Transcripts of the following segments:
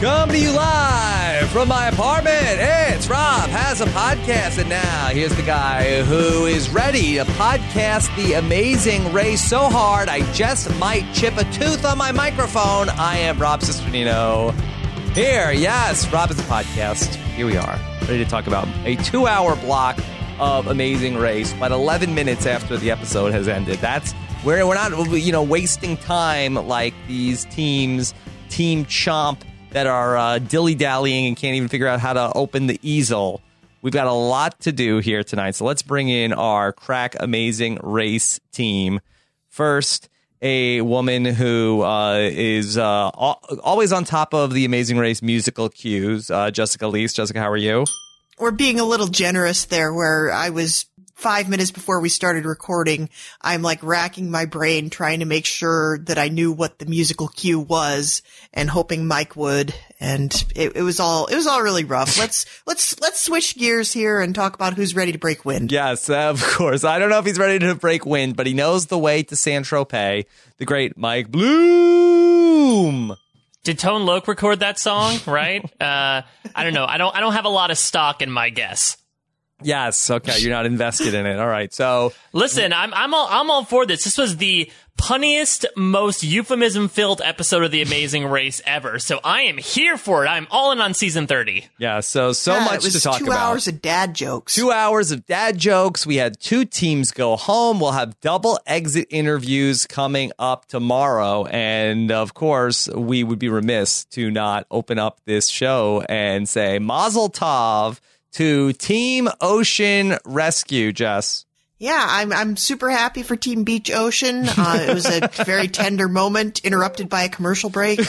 Coming to you live from my apartment. It's Rob has a podcast, and now here's the guy who is ready to podcast the amazing race so hard I just might chip a tooth on my microphone. I am Rob Cesternino. Here, yes, Rob is a podcast. Here we are, ready to talk about a two-hour block of amazing race, but 11 minutes after the episode has ended. That's where we're not, you know, wasting time like these teams, Team Chomp that are uh, dilly dallying and can't even figure out how to open the easel. We've got a lot to do here tonight, so let's bring in our crack amazing race team. First, a woman who uh, is uh, always on top of the Amazing Race musical cues, uh, Jessica Liese. Jessica, how are you? We're being a little generous there, where I was five minutes before we started recording, I'm like racking my brain trying to make sure that I knew what the musical cue was and hoping Mike would. And it, it was all, it was all really rough. Let's, let's, let's switch gears here and talk about who's ready to break wind. Yes, of course. I don't know if he's ready to break wind, but he knows the way to San Tropez, the great Mike Bloom. Did Tone Loc record that song? Right? uh, I don't know. I don't. I don't have a lot of stock in my guess. Yes. Okay. You're not invested in it. All right. So listen, I'm I'm all I'm all for this. This was the punniest, most euphemism filled episode of The Amazing Race ever. So I am here for it. I'm all in on season 30. Yeah. So so yeah, much to talk two about. Two hours of dad jokes. Two hours of dad jokes. We had two teams go home. We'll have double exit interviews coming up tomorrow, and of course, we would be remiss to not open up this show and say Mazel Tov to Team Ocean Rescue, Jess. Yeah, I'm I'm super happy for Team Beach Ocean. Uh, it was a very tender moment, interrupted by a commercial break.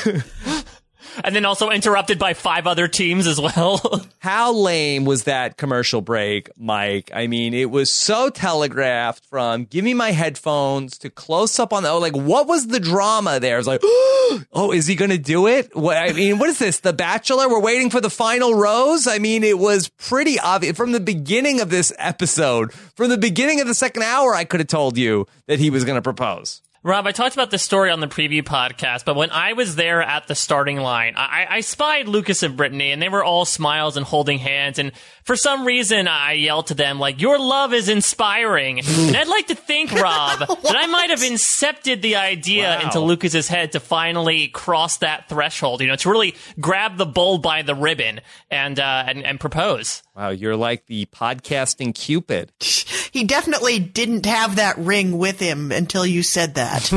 and then also interrupted by five other teams as well. How lame was that commercial break, Mike? I mean, it was so telegraphed from give me my headphones to close up on the, oh, like, what was the drama there? It's like, oh, is he going to do it? What, I mean, what is this? The Bachelor? We're waiting for the final rose? I mean, it was pretty obvious from the beginning of this episode, from the beginning of the second hour, I could have told you that he was going to propose. Rob, I talked about this story on the preview podcast, but when I was there at the starting line, I, I, spied Lucas and Brittany, and they were all smiles and holding hands. And for some reason, I yelled to them, like, your love is inspiring. and I'd like to think, Rob, that I might have incepted the idea wow. into Lucas's head to finally cross that threshold, you know, to really grab the bull by the ribbon and, uh, and, and propose. Wow, you're like the podcasting Cupid. He definitely didn't have that ring with him until you said that.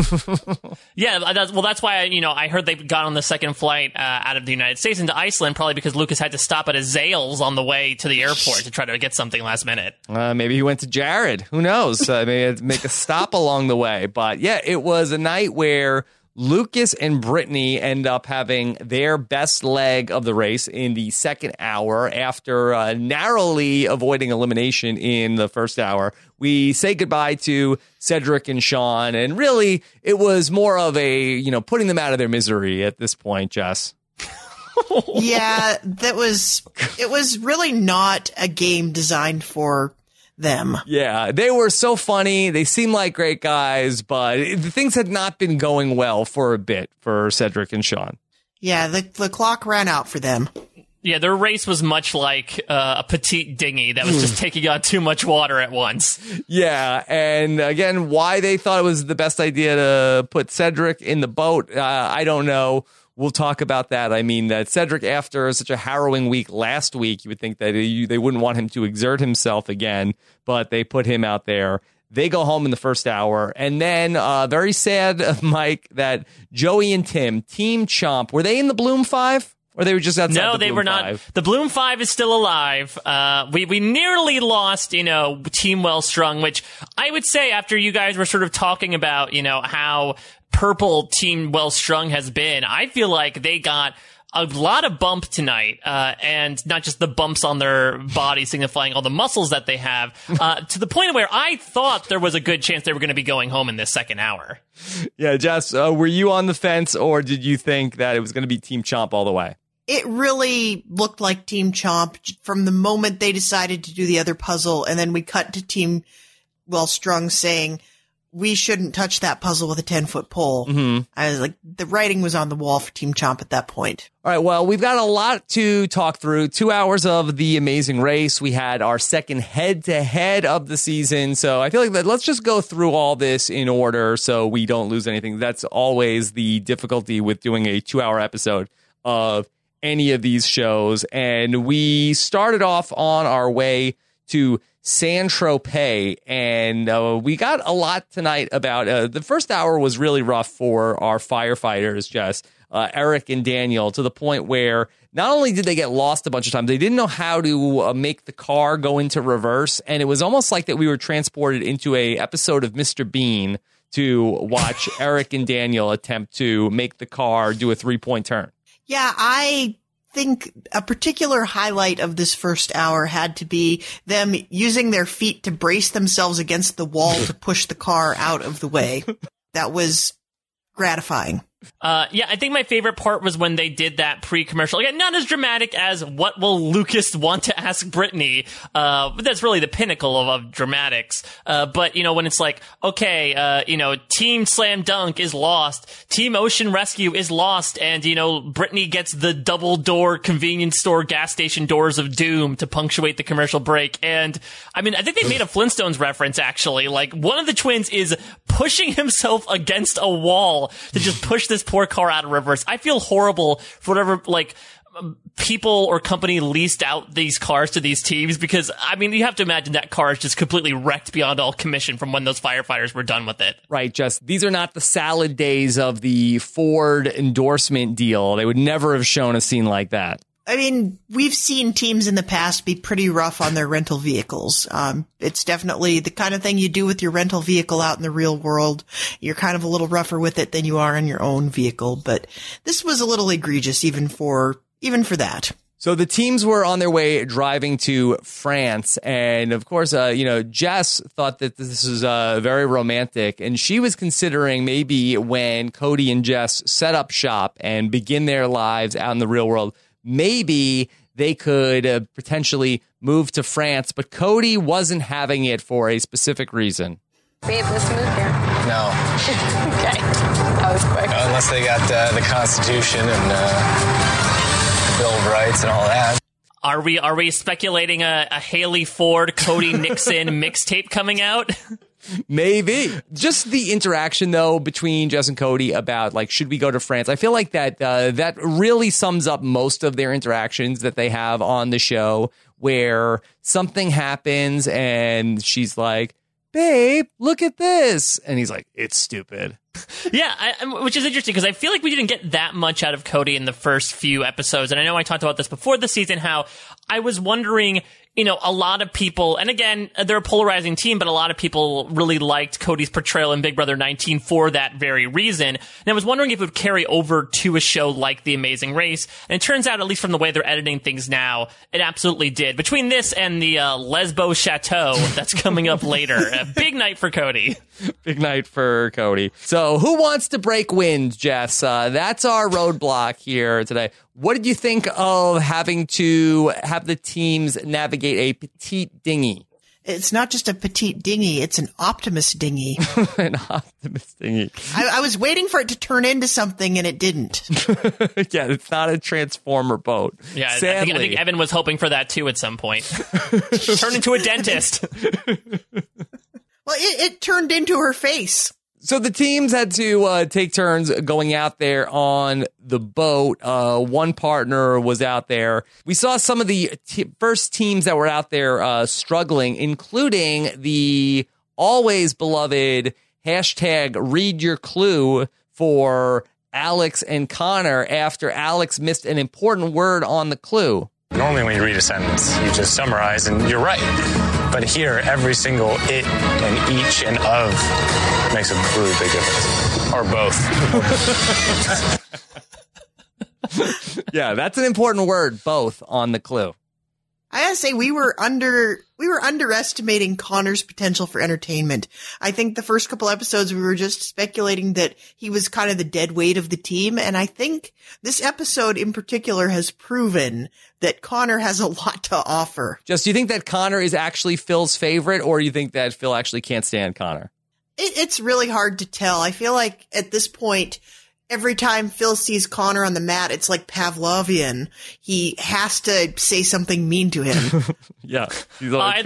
yeah, that's, well, that's why you know I heard they got on the second flight uh, out of the United States into Iceland, probably because Lucas had to stop at a Zales on the way to the airport to try to get something last minute. Uh, maybe he went to Jared. Who knows? uh, maybe make a stop along the way. But yeah, it was a night where Lucas and Brittany end up having their best leg of the race in the second hour after uh, narrowly avoiding elimination in the first hour. We say goodbye to Cedric and Sean, and really it was more of a, you know, putting them out of their misery at this point, Jess. yeah, that was, it was really not a game designed for them. Yeah, they were so funny. They seem like great guys, but the things had not been going well for a bit for Cedric and Sean. Yeah, the the clock ran out for them. Yeah, their race was much like uh, a petite dinghy that was just taking on too much water at once. Yeah, and again, why they thought it was the best idea to put Cedric in the boat, uh, I don't know we'll talk about that. I mean, that Cedric, after such a harrowing week last week, you would think that they wouldn't want him to exert himself again, but they put him out there. They go home in the first hour. And then, uh, very sad, Mike, that Joey and Tim, Team Chomp, were they in the Bloom Five? Or they were just outside. No, the they were Five? not. The Bloom Five is still alive. Uh, we we nearly lost, you know, Team Well Strung, which I would say after you guys were sort of talking about, you know, how purple Team Well Strung has been. I feel like they got a lot of bump tonight, uh, and not just the bumps on their body signifying all the muscles that they have, uh, to the point where I thought there was a good chance they were going to be going home in this second hour. Yeah, Jess, uh, were you on the fence, or did you think that it was going to be Team Chomp all the way? It really looked like Team Chomp from the moment they decided to do the other puzzle, and then we cut to Team Well Strung saying, we shouldn't touch that puzzle with a 10 foot pole. Mm-hmm. I was like, the writing was on the wall for Team Chomp at that point. All right. Well, we've got a lot to talk through. Two hours of the amazing race. We had our second head to head of the season. So I feel like that let's just go through all this in order so we don't lose anything. That's always the difficulty with doing a two hour episode of any of these shows. And we started off on our way to San Tropez, and uh, we got a lot tonight about. Uh, the first hour was really rough for our firefighters, Jess, uh, Eric and Daniel, to the point where not only did they get lost a bunch of times, they didn't know how to uh, make the car go into reverse, and it was almost like that we were transported into a episode of Mr. Bean to watch Eric and Daniel attempt to make the car do a three point turn. Yeah, I think a particular highlight of this first hour had to be them using their feet to brace themselves against the wall to push the car out of the way. That was gratifying. Uh, yeah, I think my favorite part was when they did that pre-commercial. Again, not as dramatic as what will Lucas want to ask Brittany. Uh, but that's really the pinnacle of, of dramatics. Uh, but you know, when it's like, okay, uh, you know, Team Slam Dunk is lost, Team Ocean Rescue is lost, and you know, Brittany gets the double door convenience store gas station doors of doom to punctuate the commercial break. And I mean, I think they made a Flintstones reference actually. Like one of the twins is pushing himself against a wall to just push this poor car out of reverse. I feel horrible for whatever, like, people or company leased out these cars to these teams because, I mean, you have to imagine that car is just completely wrecked beyond all commission from when those firefighters were done with it. Right, just these are not the salad days of the Ford endorsement deal. They would never have shown a scene like that. I mean, we've seen teams in the past be pretty rough on their rental vehicles. Um, it's definitely the kind of thing you do with your rental vehicle out in the real world. You're kind of a little rougher with it than you are in your own vehicle, but this was a little egregious even for, even for that. So the teams were on their way driving to France, and of course, uh, you know, Jess thought that this was uh, very romantic, and she was considering maybe when Cody and Jess set up shop and begin their lives out in the real world, maybe they could uh, potentially move to France, but Cody wasn't having it for a specific reason. Babe, let's move here. No. okay. That was quick. Unless they got uh, the Constitution and uh, Bill of Rights and all that. Are we are we speculating a, a Haley Ford Cody Nickson mixtape coming out? Maybe just the interaction though between Jess and Cody about like should we go to France? I feel like that uh, that really sums up most of their interactions that they have on the show, where something happens and she's like, "Babe, look at this," and he's like, "It's stupid." yeah, I, which is interesting because I feel like we didn't get that much out of Cody in the first few episodes, and I know I talked about this before the season. How I was wondering you know, a lot of people, and again, they're a polarizing team, but a lot of people really liked Cody's portrayal in Big Brother 19 for that very reason. And I was wondering if it would carry over to a show like The Amazing Race. And it turns out, at least from the way they're editing things now, it absolutely did. Between this and the uh, Lesbo Chateau that's coming up later, a big night for Cody. Big night for Cody. So, who wants to break wind, Jess? Uh, that's our roadblock here today. What did you think of having to have the teams navigate a petite dinghy? It's not just a petite dinghy; it's an Optimus dinghy. An Optimus dinghy. I, I was waiting for it to turn into something, and it didn't. yeah, it's not a transformer boat. Yeah, I think, I think Evan was hoping for that too at some point. Turn into a dentist. Well, it, it turned into her face. So the teams had to uh, take turns going out there on the boat. Uh, one partner was out there. We saw some of the t- first teams that were out there uh, struggling, including the always beloved hashtag read your clue for Alex and Connor after Alex missed an important word on the clue. Normally, when you read a sentence, you just summarize and you're right. But here, every single it and each and of makes a really big difference. Or both. Yeah, that's an important word, both on the clue. I gotta say, we were under, we were underestimating Connor's potential for entertainment. I think the first couple episodes we were just speculating that he was kind of the dead weight of the team. And I think this episode in particular has proven that Connor has a lot to offer. Just do you think that Connor is actually Phil's favorite, or do you think that Phil actually can't stand Connor? It, it's really hard to tell. I feel like at this point, every time Phil sees Connor on the mat, it's like Pavlovian. He has to say something mean to him. Yeah,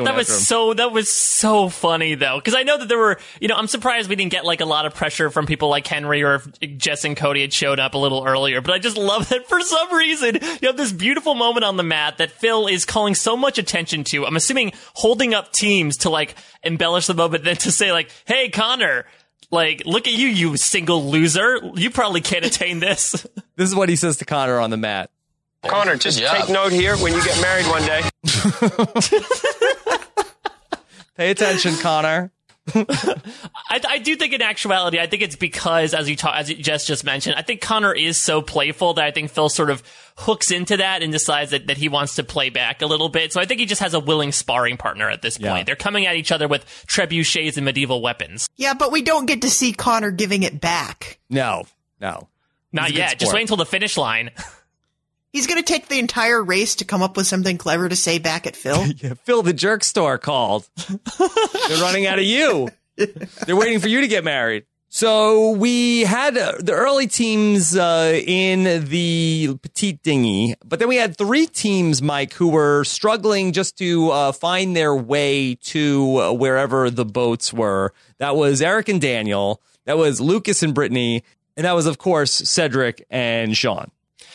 Uh, that was so that was so funny though because I know that there were you know I'm surprised we didn't get like a lot of pressure from people like Henry or if Jess and Cody had showed up a little earlier but I just love that for some reason you have this beautiful moment on the mat that Phil is calling so much attention to I'm assuming holding up teams to like embellish the moment then to say like hey Connor like look at you you single loser you probably can't attain this This is what he says to Connor on the mat. Connor, just job. take note here when you get married one day. Pay attention, Connor. I, I do think in actuality, I think it's because, as you ta- as Jess just mentioned, I think Connor is so playful that I think Phil sort of hooks into that and decides that, that he wants to play back a little bit. So I think he just has a willing sparring partner at this point. Yeah. They're coming at each other with trebuchets and medieval weapons. yeah, but we don't get to see Connor giving it back. No, no. Not yet. Just wait until the finish line. He's going to take the entire race to come up with something clever to say back at Phil. Yeah, Phil the jerk store called. They're running out of you. They're waiting for you to get married. So we had uh, the early teams uh, in the petite dinghy, but then we had three teams, Mike, who were struggling just to uh, find their way to uh, wherever the boats were. That was Eric and Daniel. That was Lucas and Brittany. And that was, of course, Cedric and Sean.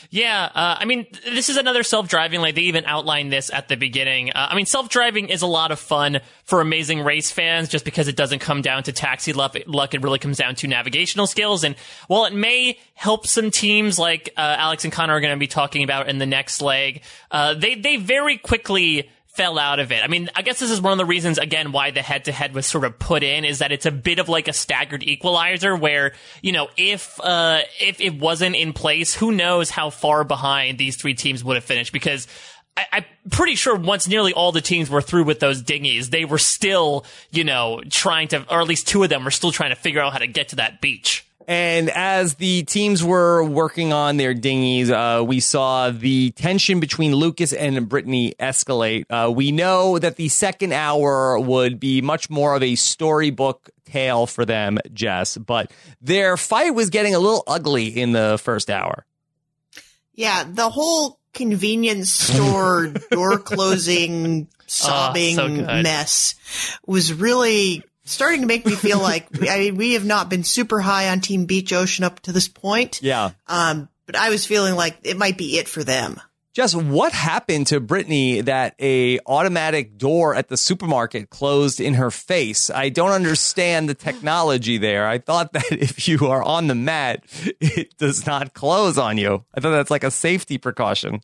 Yeah, uh, I mean, this is another self-driving. Like they even outlined this at the beginning. Uh, I mean, self-driving is a lot of fun for Amazing Race fans, just because it doesn't come down to taxi luck. it really comes down to navigational skills. And while it may help some teams, like uh, Alex and Connor are going to be talking about in the next leg, uh, they they very quickly fell out of it. I mean, I guess this is one of the reasons, again, why the head to head was sort of put in is that it's a bit of like a staggered equalizer where, you know, if, uh, if it wasn't in place, who knows how far behind these three teams would have finished because I, I'm pretty sure once nearly all the teams were through with those dinghies, they were still, you know, trying to, or at least two of them were still trying to figure out how to get to that beach. And as the teams were working on their dinghies, uh, we saw the tension between Lucas and Brittany escalate. Uh, we know that the second hour would be much more of a storybook tale for them, Jess, but their fight was getting a little ugly in the first hour. Yeah, the whole convenience store door closing sobbing so mess was really starting to make me feel like I mean we have not been super high on Team Beach Ocean up to this point. Yeah. Um, but I was feeling like it might be it for them. Jess, what happened to Brittany that a automatic door at the supermarket closed in her face? I don't understand the technology there. I thought that if you are on the mat, it does not close on you. I thought that's like a safety precaution.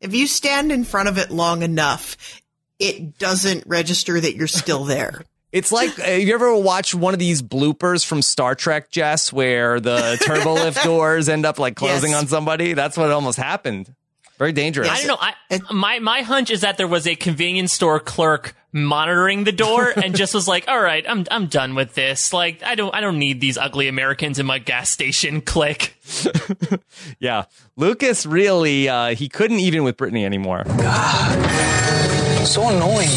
If you stand in front of it long enough, it doesn't register that you're still there. It's like, uh, you ever watch one of these bloopers from Star Trek, Jess, where the turbo lift doors end up like closing Yes. on somebody? That's what almost happened. Very dangerous. I don't know. I, my my hunch is that there was a convenience store clerk monitoring the door and just was like, "All right, I'm I'm done with this. Like, I don't I don't need these ugly Americans in my gas station." Click. Yeah. Lucas really, uh, he couldn't even with Brittany anymore. God, So annoying.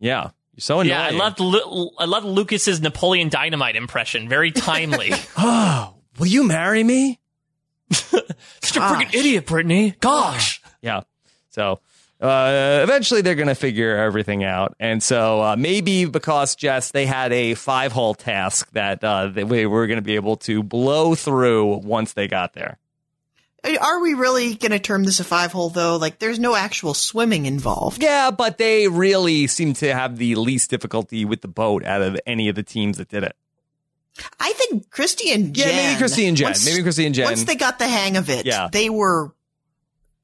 Yeah. You're so annoying. Yeah, I loved Lu- I loved Lucas's Napoleon Dynamite impression. Very timely. Oh, will you marry me? Such a freaking idiot, Brittany. Gosh. Yeah. So uh, eventually they're going to figure everything out. And so uh, maybe because, Jess, they had a five hole task that uh, they we were going to be able to blow through once they got there. Are we really going to term this a five hole though? Like there's no actual swimming involved. Yeah, but they really seem to have the least difficulty with the boat out of any of the teams that did it. I think Christy and Yeah, maybe Christy and Jen. once- maybe Christy and Jen. Once they got the hang of it, Yeah. they were.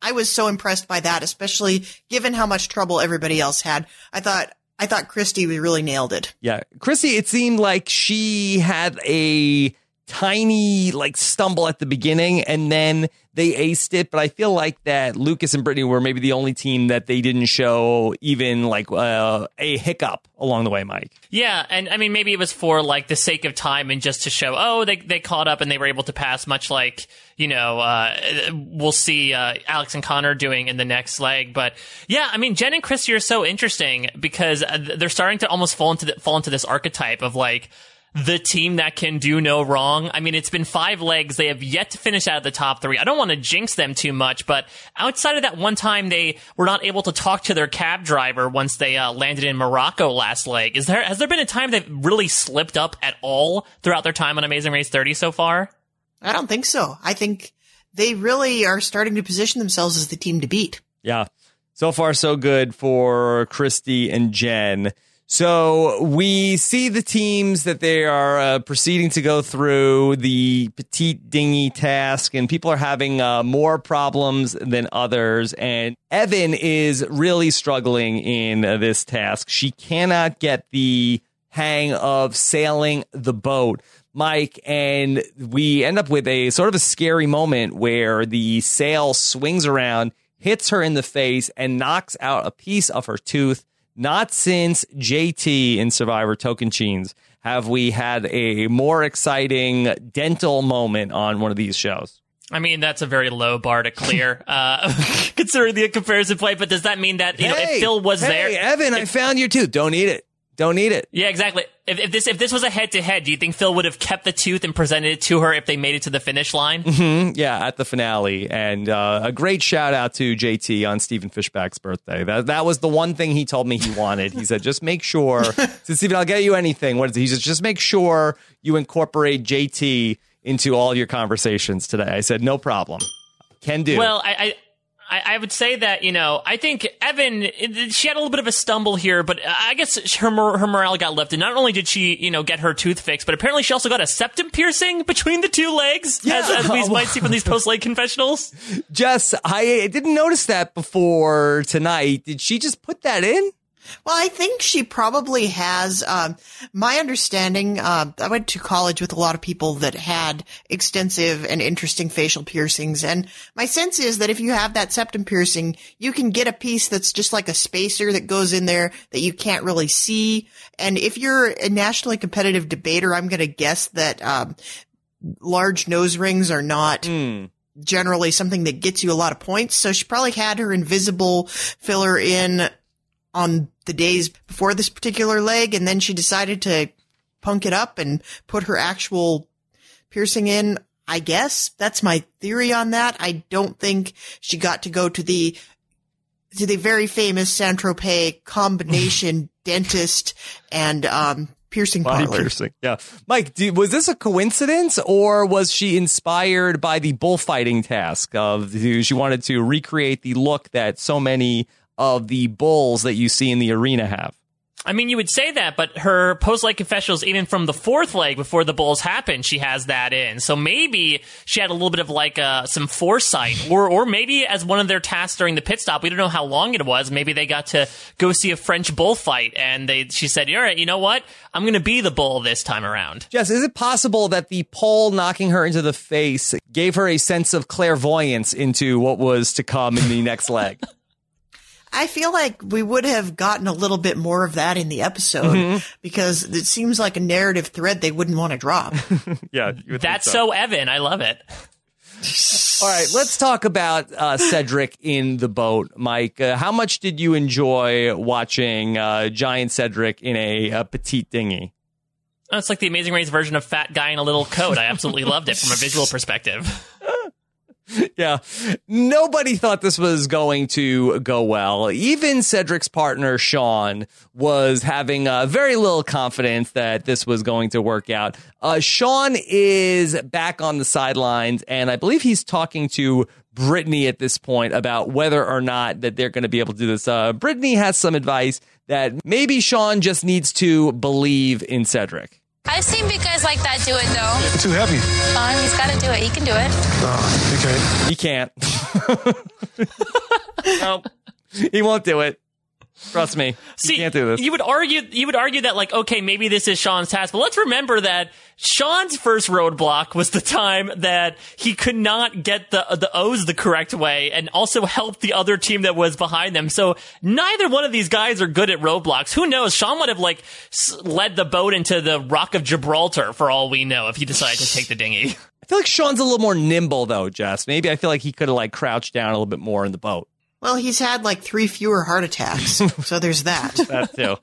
I was so impressed by that, especially given how much trouble everybody else had. I thought I thought Christy really nailed it. Yeah. Christy. it seemed like she had a tiny like stumble at the beginning and then they aced it. But I feel like that Lucas and Brittany were maybe the only team that they didn't show even like uh, a hiccup along the way, Mike. Yeah, and I mean maybe it was for like the sake of time and just to show oh they they caught up and they were able to pass much like you know uh, we'll see uh, Alex and Connor doing in the next leg. But yeah, I mean Jen and Christy are so interesting because uh, they're starting to almost fall into the, fall into this archetype of like the team that can do no wrong. I mean, it's been five legs. They have yet to finish out of the top three. I don't want to jinx them too much, but outside of that one time they were not able to talk to their cab driver once they uh, landed in Morocco last leg. Is there has there been a time they've really slipped up at all throughout their time on Amazing Race 30 so far? I don't think so. I think they really are starting to position themselves as the team to beat. Yeah. So far, so good for Christy and Jen. So we see the teams that they are uh, proceeding to go through the petite dinghy task, and people are having uh, more problems than others. And Evan is really struggling in uh, this task. She cannot get the hang of sailing the boat. Mike, and we end up with a sort of a scary moment where the sail swings around, hits her in the face, and knocks out a piece of her tooth. Not since JT in Survivor Tocantins have we had a more exciting dental moment on one of these shows. I mean, that's a very low bar to clear, uh, considering the comparison play. But does that mean that you know if Phil was there? hey, there? Evan, I found your tooth. Don't eat it. Don't need it. Yeah, exactly. If, if this if this was a head to head, do you think Phil would have kept the tooth and presented it to her if they made it to the finish line? Mm-hmm. Yeah, at the finale, and uh, a great shout out to JT on Stephen Fishbach's birthday. That that was the one thing he told me he wanted. He said, "Just make sure." so Stephen, I'll get you anything. What is it? He said, "Just make sure you incorporate JT into all your conversations today." I said, "No problem, can do." Well, I, I I, I would say that you know I think Evan she had a little bit of a stumble here, but I guess her her morale got lifted. Not only did she you know get her tooth fixed, but apparently she also got a septum piercing between the two legs, as, as we might see from these post leg confessionals. Jess, I didn't notice that before tonight. Did she just put that in? Well, I think she probably has. Um, my understanding, uh, I went to college with a lot of people that had extensive and interesting facial piercings, and my sense is that if you have that septum piercing, you can get a piece that's just like a spacer that goes in there that you can't really see. And if you're a nationally competitive debater, I'm going to guess that um, large nose rings are not generally something that gets you a lot of points. So she probably had her invisible filler in on the days before this particular leg, and then she decided to punk it up and put her actual piercing in. I guess that's my theory on that. I don't think she got to go to the to the very famous Saint Tropez combination dentist and um, piercing Body parlor. piercing. Yeah. Mike, do, was this a coincidence or was she inspired by the bullfighting task of she wanted to recreate the look that so many of the bulls that you see in the arena have? I mean, you would say that, but her post leg confessionals, even from the fourth leg before the Bulls happened, she has that in. So maybe she had a little bit of like uh, some foresight, or or maybe as one of their tasks during the pit stop, we don't know how long it was. Maybe they got to go see a French bullfight, and they she said, "All right, you know what? I'm going to be the bull this time around." Jess, is it possible that the pole knocking her into the face gave her a sense of clairvoyance into what was to come in the next leg? I feel like we would have gotten a little bit more of that in the episode Mm-hmm. because it seems like a narrative thread they wouldn't want to drop. yeah. you would think That's so Evan. I love it. All right, let's talk about uh, Cedric in the boat, Mike. Uh, how much did you enjoy watching uh, Giant Cedric in a, a petite dinghy? Oh, It's like the Amazing Race version of Fat Guy in a Little Coat. I absolutely loved it from a visual perspective. Yeah, nobody thought this was going to go well. Even Cedric's partner Sean was having uh, very little confidence that this was going to work out. Uh, Sean is back on the sidelines, and I believe he's talking to Brittany at this point about whether or not that they're going to be able to do this. Uh, Brittany has some advice that maybe Sean just needs to believe in Cedric. I've seen big guys like that do it though. Too heavy. Um, he's got to do it. He can do it. Oh, okay. He can't. no, he won't do it. Trust me. See, he can't do this. You would argue you would argue that like okay, maybe this is Sean's task, but let's remember that Sean's first roadblock was the time that he could not get the the O's the correct way and also help the other team that was behind them. So neither one of these guys are good at roadblocks. Who knows? Sean would have like led the boat into the Rock of Gibraltar for all we know if he decided to take the dinghy. I feel like Sean's a little more nimble though, Jess. Maybe I feel like he could have like crouched down a little bit more in the boat. Well, he's had like three fewer heart attacks, so there's that. That too.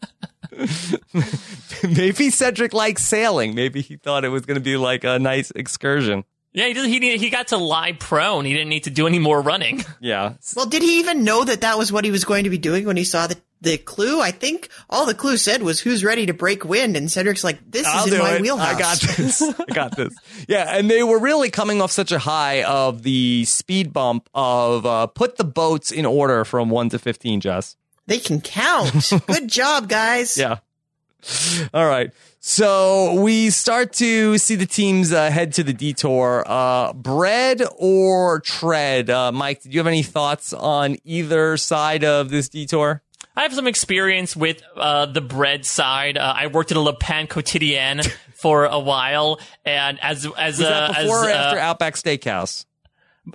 Maybe Cedric likes sailing. Maybe he thought it was going to be like a nice excursion. Yeah, he did, he he got to lie prone. He didn't need to do any more running. Yeah. Well, did he even know that that was what he was going to be doing when he saw the, the clue? I think all the clue said was who's ready to break wind, and Cedric's like, this I'll is in my it. wheelhouse. I got this. I got this. Yeah, and they were really coming off such a high of the speed bump of uh, put the boats in order from one to fifteen. Jess. They can count. Good job, guys. Yeah. All right. So we start to see the teams uh, head to the detour. Uh, bread or tread? Uh, Mike, did you have any thoughts on either side of this detour? I have some experience with uh, the bread side. Uh, I worked at a Le Pain Quotidien for a while, and as as uh, that before as, or uh, after Outback Steakhouse?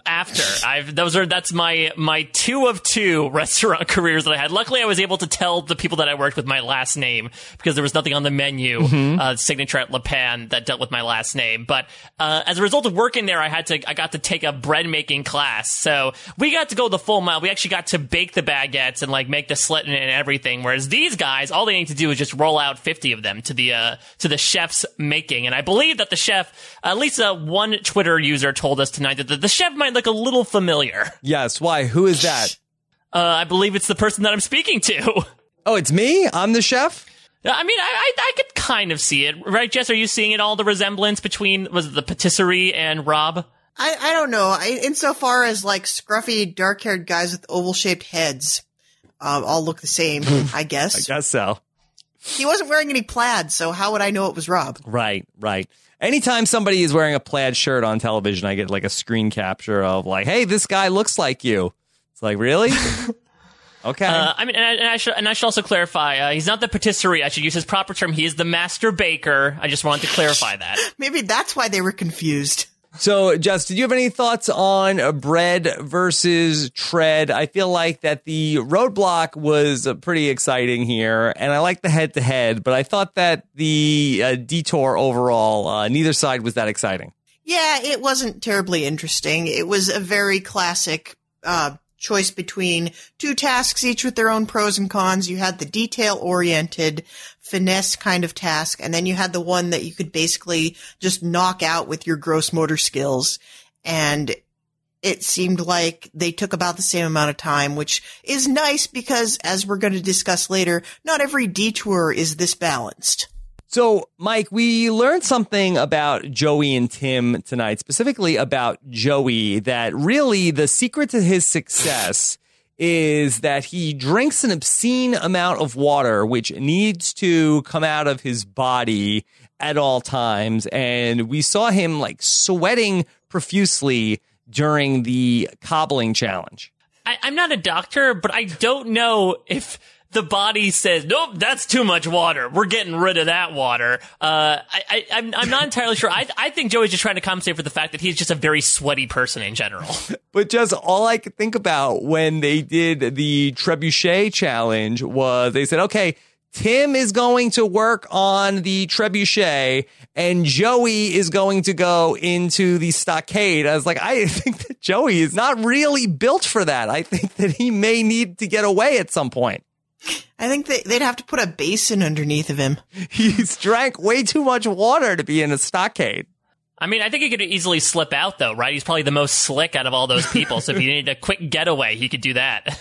After. I've those are that's my my two of two restaurant careers that i had. Luckily i was able to tell the people that i worked with my last name because there was nothing on the menu Mm-hmm. uh signature at Le Pain that dealt with my last name. But uh as a result of working there i had to i got to take a bread making class. So we got to go the full mile. We actually got to bake the baguettes and like make the slit and everything whereas these guys all they need to do is just roll out 50 of them to the uh to the chef's making. And i believe that the chef at least uh, one twitter user told us tonight that the, the chef might look a little familiar. Yes. Why? Who is that? Uh, I believe it's the person that I'm speaking to. Oh, it's me. I'm the chef. I mean, I, I, I could kind of see it, right, Jess? Are you seeing it all the resemblance between was it the patisserie and Rob? I, I don't know. I, insofar as like scruffy, dark haired guys with oval shaped heads, uh, all look the same, I guess. I guess so. He wasn't wearing any plaid, so how would I know it was Rob? Right, right. Anytime somebody is wearing a plaid shirt on television, I get like a screen capture of like, "Hey, this guy looks like you." It's like, really? okay. Uh, I mean, and I, and I should and I should also clarify. Uh, he's not the patisserie. I should use his proper term. He is the master baker. I just wanted to clarify that. Maybe that's why they were confused. So, Jess, did you have any thoughts on bread versus tread? I feel like that the roadblock was uh, pretty exciting here, and I like the head to head, but I thought that the uh, detour overall, uh, neither side was that exciting. Yeah, it wasn't terribly interesting. It was a very classic uh, choice between two tasks, each with their own pros and cons. You had the detail oriented finesse kind of task, and then you had the one that you could basically just knock out with your gross motor skills. And it seemed like they took about the same amount of time, which is nice because, as we're going to discuss later, not every detour is this balanced. So, Mike, we learned something about Joey and Tim tonight, specifically about Joey, that really the secret to his success is that he drinks an obscene amount of water, which needs to come out of his body at all times. And we saw him like sweating profusely during the cobbling challenge. I, I'm not a doctor, but I don't know if the body says, "Nope, that's too much water. We're getting rid of that water." Uh, I, I, I'm, I'm not entirely sure. I, I think Joey's just trying to compensate for the fact that he's just a very sweaty person in general. But just all I could think about when they did the trebuchet challenge was they said, okay, Tim is going to work on the trebuchet and Joey is going to go into the stockade. I was like, I think that Joey is not really built for that. I think that he may need to get away at some point. I think they, they'd have to put a basin underneath of him. He's drank way too much water to be in a stockade. I mean, I think he could easily slip out, though, right? He's probably the most slick out of all those people. so if you needed a quick getaway, he could do that.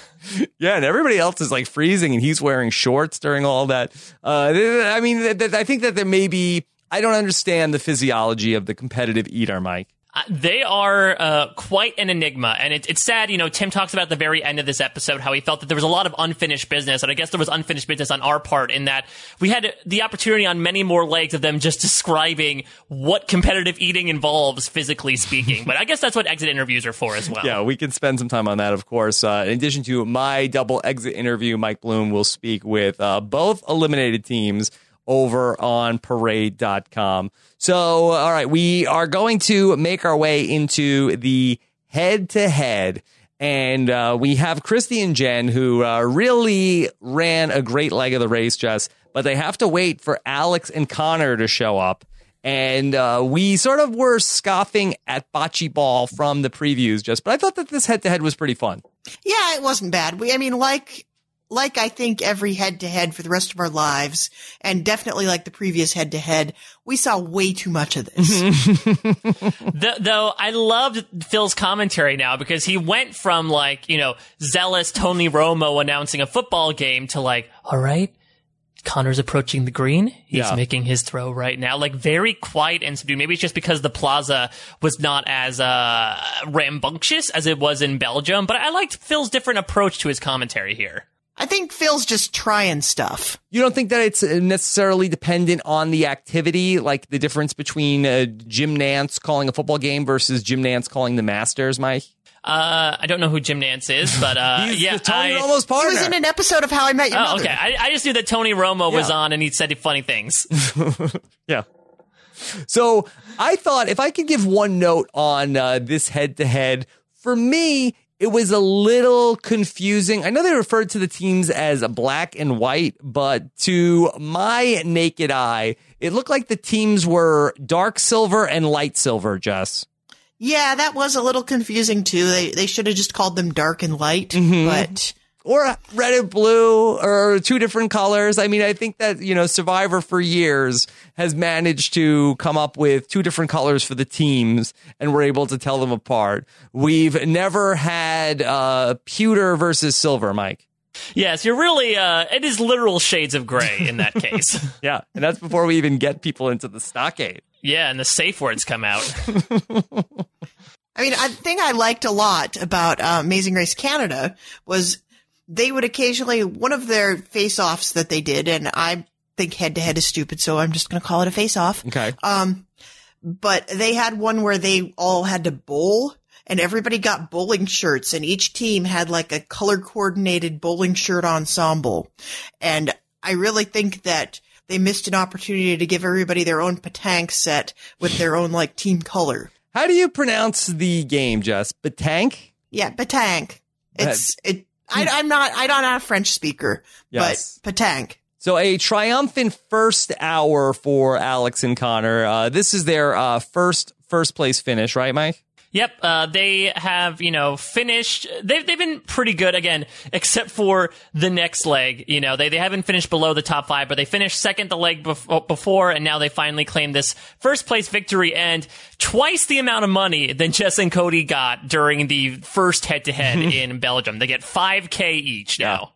Yeah, and everybody else is like freezing, and he's wearing shorts during all that. Uh, I mean, th- th- I think that there may be. I don't understand the physiology of the competitive eater, Mike. They are uh, quite an enigma, and it, it's sad. You know, Tim talks about the very end of this episode how he felt that there was a lot of unfinished business, and I guess there was unfinished business on our part in that we had the opportunity on many more legs of them just describing what competitive eating involves, physically speaking. but I guess that's what exit interviews are for as well. Yeah, we can spend some time on that, of course. Uh, in addition to my double exit interview, Mike Bloom will speak with uh, both eliminated teams over on parade.com. So, all right, we are going to make our way into the head to head. And uh, we have Christy and Jen who uh, really ran a great leg of the race, Jess, but they have to wait for Alex and Connor to show up. And uh, we sort of were scoffing at bocce ball from the previews, just, but I thought that this head to head was pretty fun. Yeah, it wasn't bad. We, I mean, like like I think every head to head for the rest of our lives, and definitely like the previous head to head, we saw way too much of this. Th- though I loved Phil's commentary now because he went from like, you know, zealous Tony Romo announcing a football game to like, all right, Connor's approaching the green. He's Yeah. making his throw right now. Like very quiet and subdued. Maybe it's just because the plaza was not as uh, rambunctious as it was in Belgium, but I liked Phil's different approach to his commentary here. I think Phil's just trying stuff. You don't think that it's necessarily dependent on the activity, like the difference between uh, Jim Nantz calling a football game versus Jim Nantz calling the Masters, Mike? Uh, I don't know who Jim Nantz is, but uh, He's yeah, the Tony I, Romo's He was in an episode of How I Met Your Oh, Mother. okay. I, I just knew that Tony Romo was on and he said funny things. Yeah. So I thought if I could give one note on uh, this head to head, for me, it was a little confusing. I know they referred to the teams as black and white, but to my naked eye, it looked like the teams were dark silver and light silver, Jess. Yeah, that was a little confusing too. They they should have just called them dark and light, Mm-hmm. but or red and blue or two different colors. I mean, I think that, you know, Survivor for years has managed to come up with two different colors for the teams and we're able to tell them apart. We've never had uh pewter versus silver, Mike. yes, you're really, uh, it is literal shades of gray in that case. Yeah. And that's before we even get people into the stockade. yeah, and the safe words come out. I mean, a thing I liked a lot about uh, Amazing Race Canada was they would occasionally one of their face-offs that they did, and I think head-to-head is stupid, so I'm just going to call it a face-off. Okay. Um, but they had one where they all had to bowl. And everybody got bowling shirts, and each team had like a color coordinated bowling shirt ensemble. And I really think that they missed an opportunity to give everybody their own petanque set with their own like team color. How do you pronounce the game, Jess? Batank? Yeah, petanque. It's it. I, I'm not. I don't have a French speaker, Yes. but petanque. So a triumphant first hour for Alex and Connor. Uh, this is their uh, first first place finish, right, Mike? Yep, uh, they have, you know, finished. They've they've been pretty good again, except for the next leg. You know, they they haven't finished below the top five, but they finished second the leg bef- before, and now they finally claim this first place victory and twice the amount of money than Jess and Cody got during the first head to head in Belgium. They get five k each now.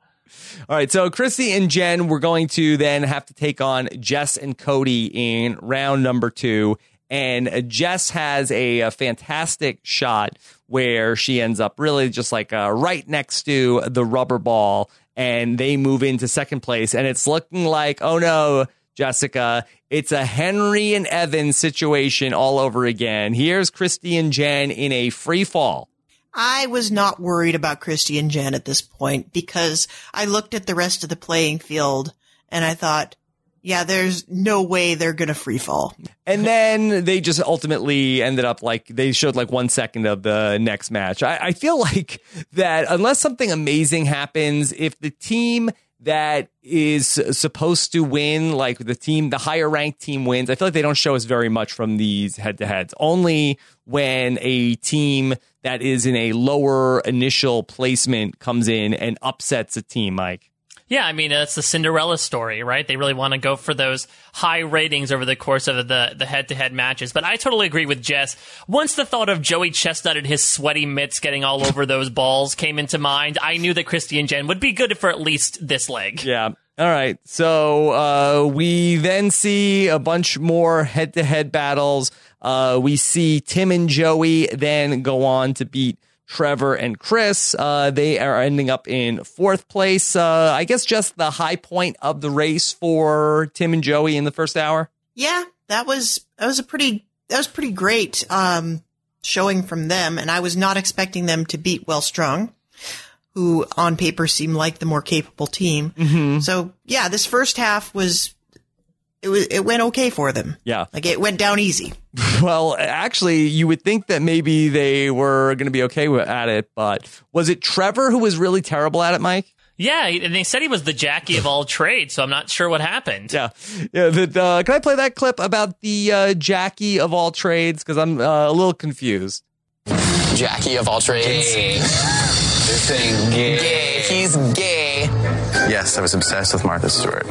All right, so Christy and Jen, we're going to then have to take on Jess and Cody in round number two. And uh, Jess has a, a fantastic shot where she ends up really just like uh, right next to the rubber ball, and they move into second place. And it's looking like, oh no, Jessica, it's a Henry and Evan situation all over again. Here's Christy and Jen in a free fall. I was not worried about Christy and Jen at this point because I looked at the rest of the playing field and I thought, yeah, there's no way they're to free fall. And then they just ultimately ended up like they showed like one second of the next match. I, I feel like that unless something amazing happens, if the team that is supposed to win, like the team, the higher ranked team wins, I feel like they don't show us very much from these head to heads. Only when a team that is in a lower initial placement comes in and upsets a team, Mike. Yeah, I mean that's the Cinderella story, right? They really want to go for those high ratings over the course of the the head to head matches. But I totally agree with Jess. Once the thought of Joey Chestnut and his sweaty mitts getting all over those balls came into mind, I knew that Christy and Jen would be good for at least this leg. Yeah. All right. So uh, we then see a bunch more head to head battles. Uh, we see Tim and Joey then go on to beat Trevor and Chris. Uh, they are ending up in fourth place. Uh, I guess just the high point of the race for Tim and Joey in the first hour. Yeah, that was, that was a pretty, that was pretty great, um, showing from them. And I was not expecting them to beat Well Strung, who on paper seemed like the more capable team. Mm-hmm. So yeah, this first half was, it was, it went okay for them. Yeah. Like it went down easy. Well, actually, you would think that maybe they were going to be okay with, at it, but was it Trevor who was really terrible at it, Mike? Yeah, and they said he was the Jackie of all trades, so I'm not sure what happened. Yeah, yeah. The, uh, can I play that clip about the uh, Jackie of all trades? Because I'm uh, a little confused. Jackie of all trades. They're saying gay. He's gay. Yes, I was obsessed with Martha Stewart.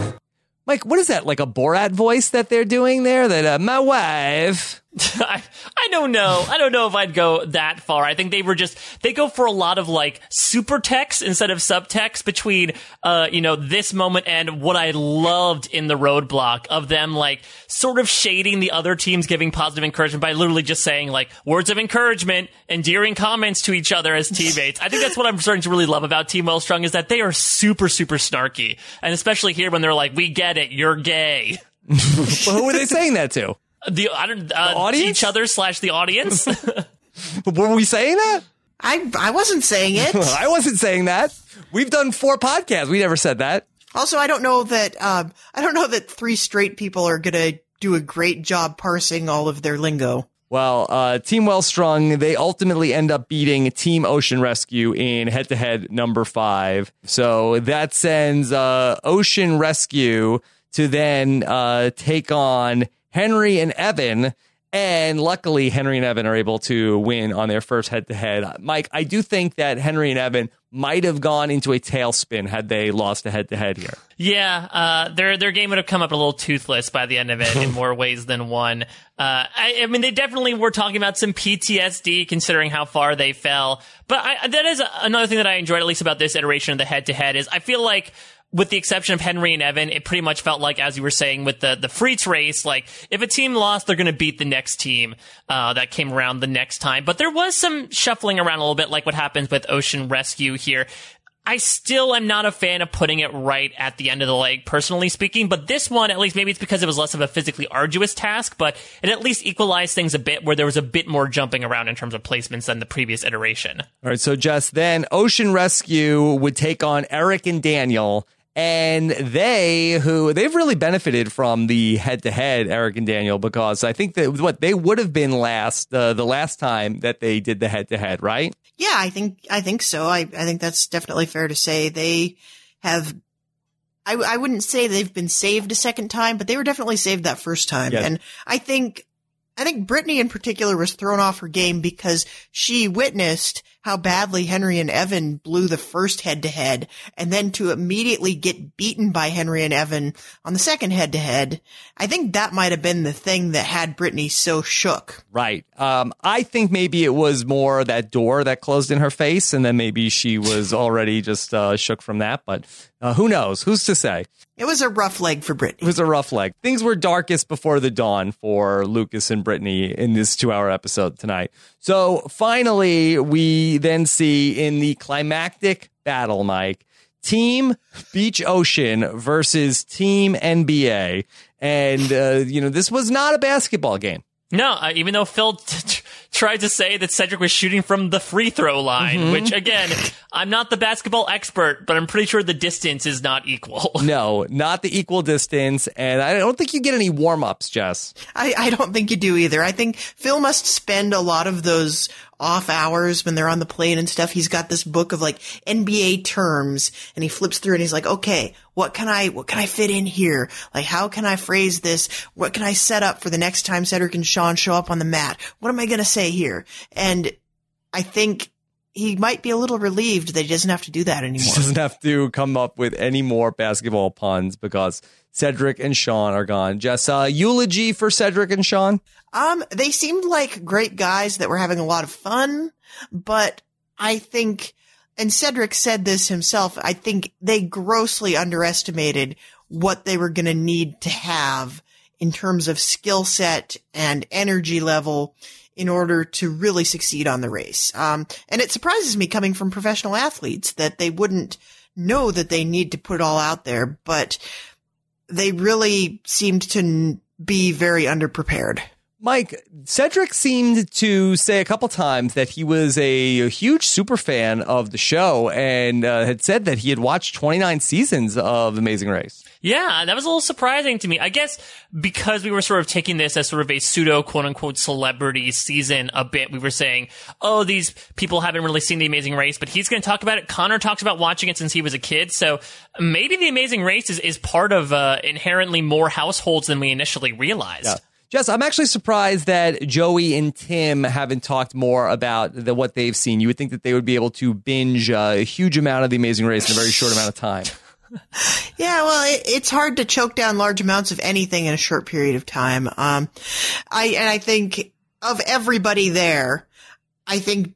Mike, what is that? Like a Borat voice that they're doing there? That uh, my wife. I, I don't know. I don't know if I'd go that far. I think they were just they go for a lot of like super text instead of subtext between uh you know this moment and what I loved in the roadblock of them like sort of shading the other teams giving positive encouragement by literally just saying like words of encouragement, endearing comments to each other as teammates. I think that's what I'm starting to really love about Team Well Strung is that they are super super snarky, and especially here when they're like, "We get it, you're gay." well, who were they saying that to? The I don't uh, The audience? each other slash the audience. Were we saying that? I I wasn't saying it. I wasn't saying that. We've done four podcasts. We never said that. Also, I don't know that um, I don't know that three straight people are gonna do a great job parsing all of their lingo. Well, uh, Team Well Strung, they ultimately end up beating Team Ocean Rescue in head to head number five. So that sends uh, Ocean Rescue to then uh, take on Henry and Evan. And luckily, Henry and Evan are able to win on their first head to head. Mike, I do think that Henry and Evan might have gone into a tailspin had they lost a head to head here. Yeah, uh, their their game would have come up a little toothless by the end of it in more ways than one. Uh, I, I mean, they definitely were talking about some PTSD considering how far they fell. But I, that is another thing that I enjoyed, at least about this iteration of the head to head, is I feel like with the exception of Henry and Evan, it pretty much felt like, as you were saying, with the the Freets race, like if a team lost, they're going to beat the next team uh, that came around the next time. But there was some shuffling around a little bit, like what happens with Ocean Rescue here. I still am not a fan of putting it right at the end of the leg, personally speaking. But this one, at least, maybe it's because it was less of a physically arduous task, but it at least equalized things a bit where there was a bit more jumping around in terms of placements than the previous iteration. All right, so just then, Ocean Rescue would take on Eric and Daniel, and they who they've really benefited from the head to head Eric and Daniel because I think that what they would have been last uh, the last time that they did the head to head, right? Yeah, I think I think so. I I think that's definitely fair to say. They have. I I wouldn't say they've been saved a second time, but they were definitely saved that first time. Yes. And I think I think Brittany in particular was thrown off her game because she witnessed how badly Henry and Evan blew the first head to head and then to immediately get beaten by Henry and Evan on the second head to head. I think that might have been the thing that had Brittany so shook. Right. Um, I think maybe it was more that door that closed in her face, and then maybe she was already just uh, shook from that. But uh, who knows? Who's to say? It was a rough leg for Brittany. It was a rough leg. Things were darkest before the dawn for Lucas and Brittany in this two hour episode tonight. So finally, we then see in the climactic battle, Mike, Team Beach Ocean versus Team NBA. And, uh, you know, this was not a basketball game. No, uh, even though Phil t- t- tried to say that Cedric was shooting from the free throw line, Mhm. which again, I'm not the basketball expert, but I'm pretty sure the distance is not equal. No, not the equal distance. And I don't think you get any warm ups, Jess. I, I don't think you do either. I think Phil must spend a lot of those off hours when they're on the plane and stuff. He's got this book of like NBA terms and he flips through and he's like, okay, what can I, what can I fit in here? Like, how can I phrase this? What can I set up for the next time Cedric and Sean show up on the mat? What am I going to say here? And I think he might be a little relieved that he doesn't have to do that anymore. He doesn't have to come up with any more basketball puns because Cedric and Sean are gone. Jess, uh, eulogy for Cedric and Sean? Um, they seemed like great guys that were having a lot of fun, but I think, and Cedric said this himself, I think they grossly underestimated what they were going to need to have in terms of skill set and energy level in order to really succeed on the race. Um, and it surprises me coming from professional athletes that they wouldn't know that they need to put it all out there, but they really seemed to be very underprepared. Mike, Cedric seemed to say a couple times that he was a, a huge super fan of the show and uh, had said that he had watched 29 seasons of Amazing Race. Yeah, that was a little surprising to me. I guess because we were sort of taking this as sort of a pseudo quote unquote celebrity season a bit, we were saying, oh, these people haven't really seen The Amazing Race, but he's going to talk about it. Connor talks about watching it since he was a kid. So maybe The Amazing Race is, is part of uh, inherently more households than we initially realized. Yeah. Jess, I'm actually surprised that Joey and Tim haven't talked more about the, what they've seen. You would think that they would be able to binge uh, a huge amount of The Amazing Race in a very short amount of time. Yeah, well, it, it's hard to choke down large amounts of anything in a short period of time. Um, I and I think of everybody there, I think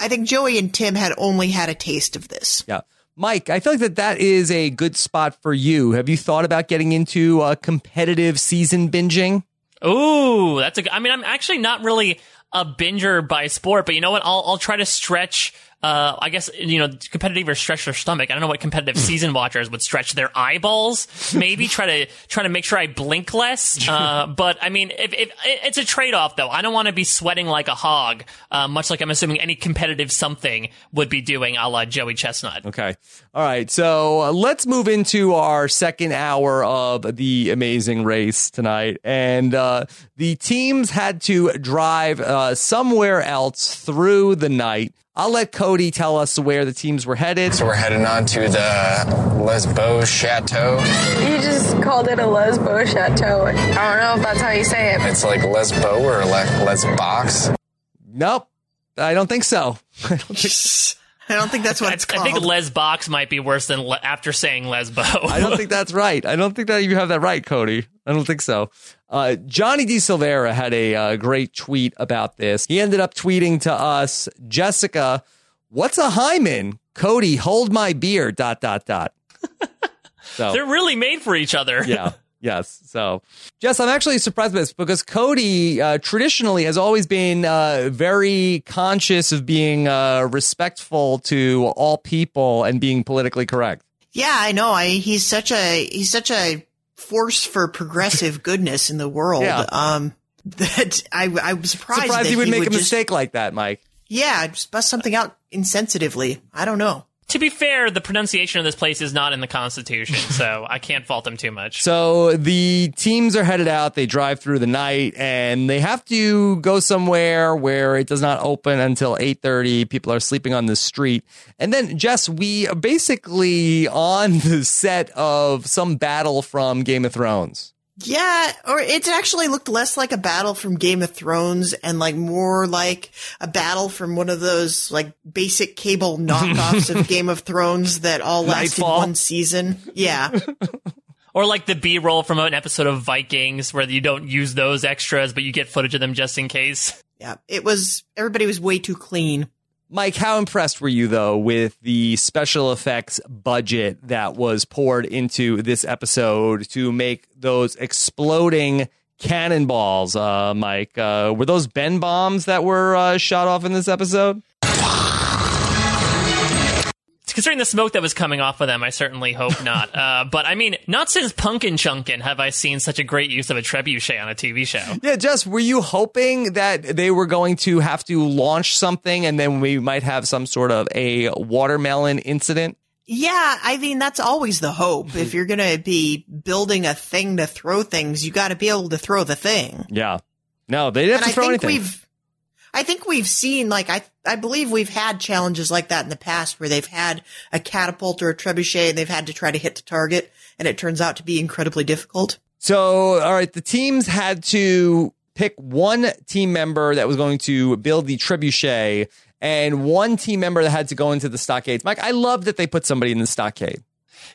I think Joey and Tim had only had a taste of this. Yeah. Mike, I feel like that that is a good spot for you. Have you thought about getting into uh, competitive season binging? Ooh, that's a. g- I mean, I'm actually not really a binger by sport, but you know what? I'll I'll try to stretch. Uh, I guess you know, competitive or stretch their stomach. I don't know what competitive season watchers would stretch their eyeballs. Maybe try to try to make sure I blink less. Uh, but I mean, if, if it's a trade off though, I don't want to be sweating like a hog. Uh, much like I'm assuming any competitive something would be doing, a la Joey Chestnut. Okay. All right. So uh, let's move into our second hour of the amazing race tonight. And uh, the teams had to drive uh, somewhere else through the night. I'll let Cody tell us where the teams were headed. So we're heading on to the Lesbo Chateau. You just called it a Lesbo chateau. I don't know if that's how you say it. It's like Lesbo or Le- Lesbox. Nope. I don't think so. I don't think I don't think that's what it's I think Les Box might be worse than le- after saying Lesbo. I don't think that's right. I don't think that you have that right, Cody. I don't think so. Uh, Johnny D. Silvera had a uh, great tweet about this. He ended up tweeting to us, Jessica, what's a hymen? Cody, hold my beer, dot, dot, dot. So, They're really made for each other. yeah. Yes. So, Jess, I'm actually surprised by this because Cody uh, traditionally has always been uh, very conscious of being uh, respectful to all people and being politically correct. Yeah, I know. I he's such a he's such a force for progressive goodness in the world. Yeah. Um, that I I was surprised, Surprised that he would make a just- mistake like that, Mike. Yeah, just bust something out insensitively. I don't know. To be fair, the pronunciation of this place is not in the Constitution, so I can't fault them too much. So the teams are headed out. They drive through the night, and they have to go somewhere where it does not open until eight thirty. People are sleeping on the street, and then Jess, we are basically on the set of some battle from Game of Thrones. Yeah, or it actually looked less like a battle from Game of Thrones and like more like a battle from one of those like basic cable knockoffs of Game of Thrones that all lasted Knightfall. one season. Yeah. Or like the B roll from an episode of Vikings where you don't use those extras, but you get footage of them just in case. Yeah. It was, everybody was way too clean. Mike, how impressed were you though with the special effects budget that was poured into this episode to make those exploding cannonballs? Uh, Mike, uh, were those Ben bombs that were uh, shot off in this episode? Considering the smoke that was coming off of them, I certainly hope not. Uh, but I mean, not since Punkin Chunkin have I seen such a great use of a trebuchet on a TV show. Yeah, Jess, were you hoping that they were going to have to launch something and then we might have some sort of a watermelon incident? Yeah. I mean, that's always the hope. if you're going to be building a thing to throw things, you got to be able to throw the thing. Yeah. No, they didn't have I to throw think anything. I think we've seen like I I believe we've had challenges like that in the past where they've had a catapult or a trebuchet and they've had to try to hit the target and it turns out to be incredibly difficult. So, all right, the teams had to pick one team member that was going to build the trebuchet and one team member that had to go into the stockades. Mike, I love that they put somebody in the stockade.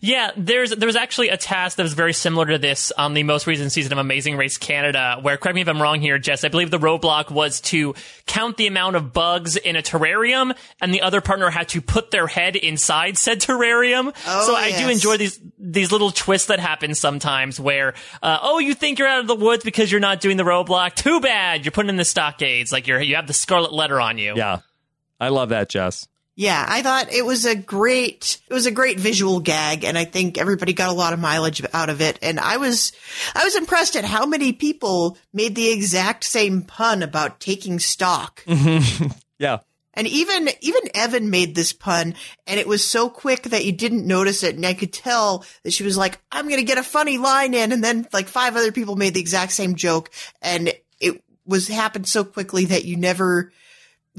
Yeah, there's there's actually a task that was very similar to this on the most recent season of Amazing Race Canada, where correct me if I'm wrong here, Jess. I believe the roadblock was to count the amount of bugs in a terrarium, and the other partner had to put their head inside said terrarium. Oh, so I do enjoy these these little twists that happen sometimes, where uh, oh you think you're out of the woods because you're not doing the roadblock. Too bad you're putting in the stockades, like you're you have the scarlet letter on you. Yeah. I love that, Jess. Yeah, I thought it was a great it was a great visual gag and I think everybody got a lot of mileage out of it and I was I was impressed at how many people made the exact same pun about taking stock. Mm-hmm. Yeah. And even even Evan made this pun, and it was so quick that you didn't notice it. And I could tell that she was like, "I'm gonna get a funny line in," and then like five other people made the exact same joke, and it was happened so quickly that you never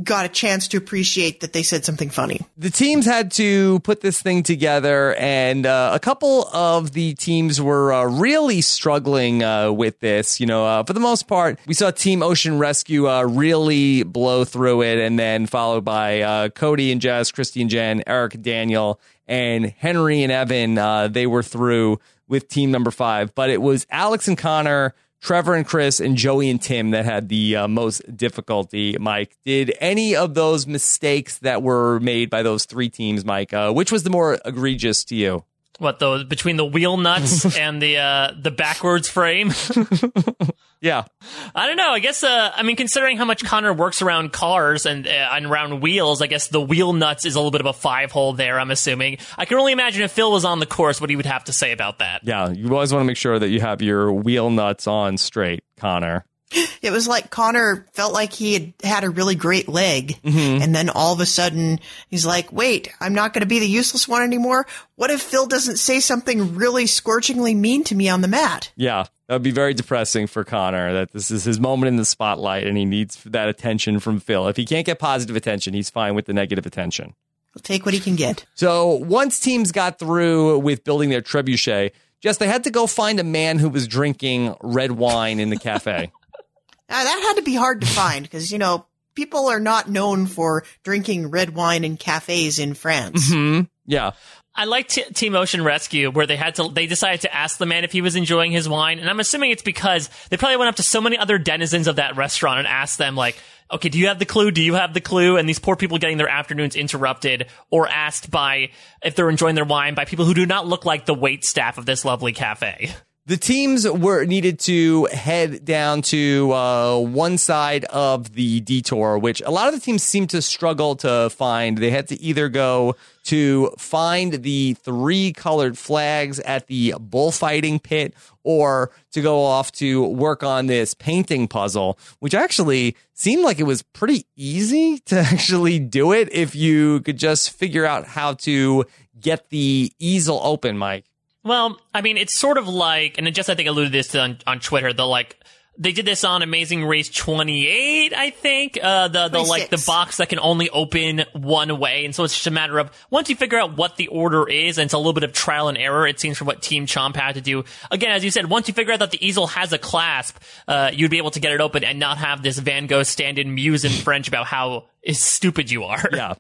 got a chance to appreciate that they said something funny. The teams had to put this thing together, and uh, a couple of the teams were uh, really struggling uh, with this. You know, uh, for the most part, we saw Team Ocean Rescue uh, really blow through it, and then followed by uh, Cody and Jess, Christy and Jen, Eric and Daniel, and Henry and Evan. they were through with team number five, but it was Alex and Connor Trevor and Chris and Joey and Tim that had the uh, most difficulty. Mike, did any of those mistakes that were made by those three teams, Mike, uh, which was the more egregious to you? What those between the wheel nuts and the uh, the backwards frame? Yeah. I don't know. I guess, uh, I mean, considering how much Connor works around cars and, uh, and around wheels, I guess the wheel nuts is a little bit of a five hole there, I'm assuming. I can only imagine if Phil was on the course, what he would have to say about that. Yeah. You always want to make sure that you have your wheel nuts on straight, Connor. It was like Connor felt like he had had a really great leg. Mm-hmm. And then all of a sudden he's like, wait, I'm not going to be the useless one anymore. What if Phil doesn't say something really scorchingly mean to me on the mat? Yeah. That would be very depressing for Connor that this is his moment in the spotlight and he needs that attention from Phil. If he can't get positive attention, he's fine with the negative attention. He'll take what he can get. So once teams got through with building their trebuchet, Jess, they had to go find a man who was drinking red wine in the cafe. Uh, that had to be hard to find because, you know, people are not known for drinking red wine in cafes in France. Mm-hmm. Yeah. I like T- Team Ocean Rescue where they had to they decided to ask the man if he was enjoying his wine, and I'm assuming it's because they probably went up to so many other denizens of that restaurant and asked them like, "Okay, do you have the clue? Do you have the clue?" And these poor people getting their afternoons interrupted or asked by if they're enjoying their wine by people who do not look like the wait staff of this lovely cafe. The teams were needed to head down to uh, one side of the detour, which a lot of the teams seem to struggle to find. They had to either go to find the three colored flags at the bullfighting pit or to go off to work on this painting puzzle, which actually seemed like it was pretty easy to actually do it if you could just figure out how to get the easel open, Mike. Well, I mean, it's sort of like, and Jess I think alluded this to on, on Twitter. The like, they did this on Amazing Race 28, I think. Uh, the the like the box that can only open one way, and so it's just a matter of once you figure out what the order is, and it's a little bit of trial and error. It seems from what Team Chomp had to do. Again, as you said, once you figure out that the easel has a clasp, uh, you'd be able to get it open and not have this Van Gogh stand in muse in French about how stupid you are. Yeah.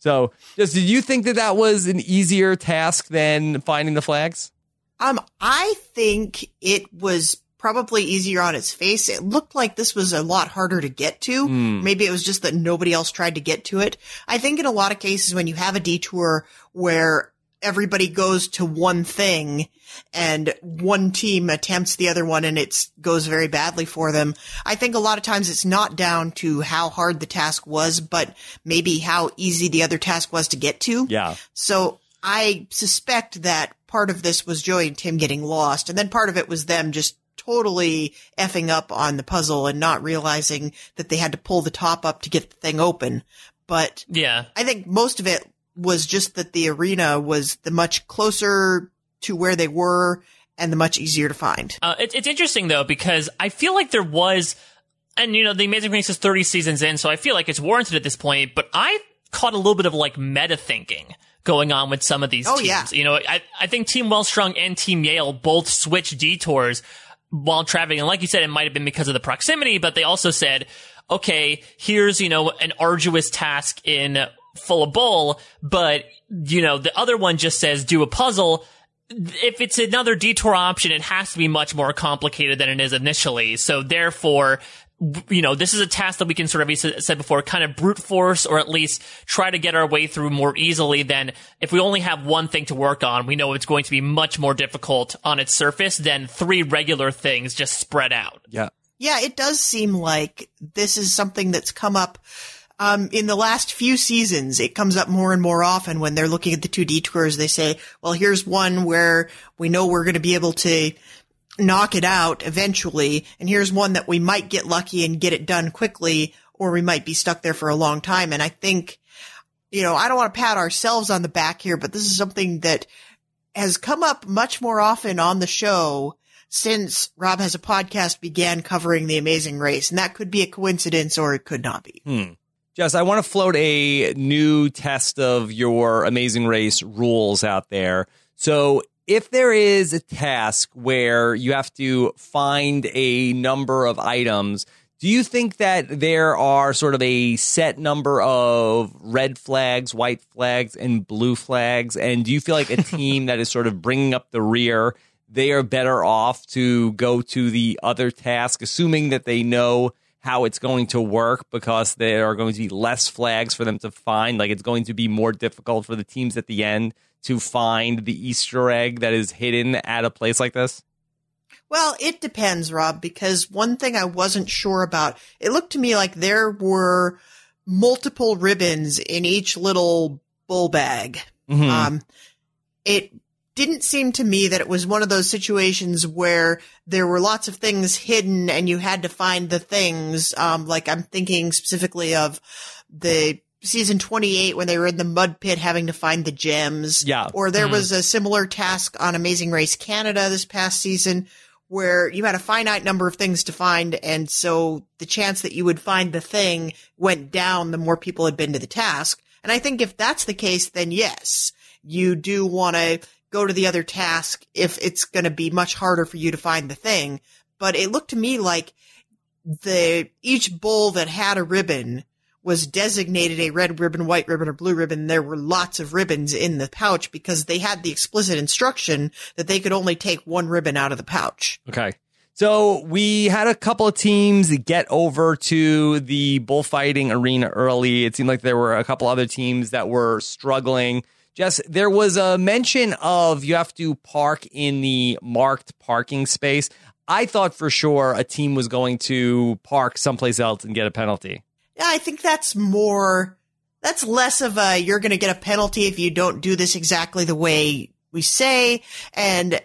So, Jess did you think that that was an easier task than finding the flags? Um, I think it was probably easier on its face. It looked like this was a lot harder to get to. Mm. Maybe it was just that nobody else tried to get to it. I think in a lot of cases when you have a detour where everybody goes to one thing and one team attempts the other one and it goes very badly for them. I think a lot of times it's not down to how hard the task was, but maybe how easy the other task was to get to. Yeah. So I suspect that part of this was Joey and Tim getting lost and then part of it was them just totally effing up on the puzzle and not realizing that they had to pull the top up to get the thing open. But yeah, I think most of it was just that the arena was the much closer to where they were and the much easier to find. Uh, it, it's interesting though because I feel like there was, and you know, the Amazing Race is 30 seasons in, so I feel like it's warranted at this point. But I caught a little bit of like meta thinking going on with some of these oh, teams. Yeah. You know, I, I think Team Wellstrung and Team Yale both switched detours while traveling. And like you said, it might have been because of the proximity, but they also said, okay, here's, you know, an arduous task in full of bowl, but you know, the other one just says do a puzzle. If it's another detour option, it has to be much more complicated than it is initially. So therefore, you know, this is a task that we can sort of, as said before, kind of brute force or at least try to get our way through more easily than if we only have one thing to work on. We know it's going to be much more difficult on its surface than three regular things just spread out. Yeah. Yeah, it does seem like this is something that's come up um, in the last few seasons, it comes up more and more often when they're looking at the two detours. They say, well, here's one where we know we're going to be able to knock it out eventually. And here's one that we might get lucky and get it done quickly, or we might be stuck there for a long time. And I think, you know, I don't want to pat ourselves on the back here, but this is something that has come up much more often on the show since Rob has a podcast began covering the amazing race. And that could be a coincidence or it could not be. Hmm. Jess, I want to float a new test of your Amazing Race rules out there. So, if there is a task where you have to find a number of items, do you think that there are sort of a set number of red flags, white flags, and blue flags? And do you feel like a team that is sort of bringing up the rear, they are better off to go to the other task, assuming that they know how it's going to work because there are going to be less flags for them to find. Like it's going to be more difficult for the teams at the end to find the Easter egg that is hidden at a place like this? Well, it depends, Rob, because one thing I wasn't sure about, it looked to me like there were multiple ribbons in each little bull bag. Mm-hmm. Um, it didn't seem to me that it was one of those situations where there were lots of things hidden and you had to find the things. Um, like I'm thinking specifically of the season 28 when they were in the mud pit having to find the gems. Yeah. Or there was a similar task on Amazing Race Canada this past season where you had a finite number of things to find. And so the chance that you would find the thing went down the more people had been to the task. And I think if that's the case, then yes, you do want to go to the other task if it's going to be much harder for you to find the thing. But it looked to me like the, each bowl that had a ribbon was designated a red ribbon, white ribbon, or blue ribbon. There were lots of ribbons in the pouch because they had the explicit instruction that they could only take one ribbon out of the pouch. Okay. So we had a couple of teams get over to the bullfighting arena early. It seemed like there were a couple other teams that were struggling. Jess, there was a mention of you have to park in the marked parking space. I thought for sure a team was going to park someplace else and get a penalty. Yeah, I think that's more, that's less of a, you're going to get a penalty if you don't do this exactly the way we say. And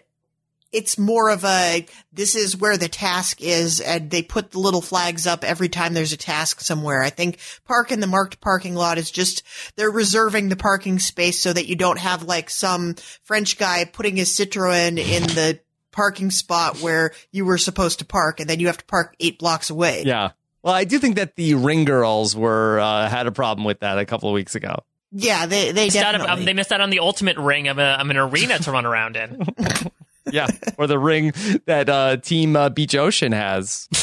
it's more of a, this is where the task is. And they put the little flags up every time there's a task somewhere. I think park in the marked parking lot is just, they're reserving the parking space so that you don't have like some French guy putting his Citroen in the parking spot where you were supposed to park and then you have to park eight blocks away. Yeah. Well, I do think that the ring girls were uh, had a problem with that a couple of weeks ago. Yeah, they they Missed out of- definitely. um, they missed out on the ultimate ring of, a, of an arena to run around in. Yeah, or the ring that uh, Team uh, Beach Ocean has.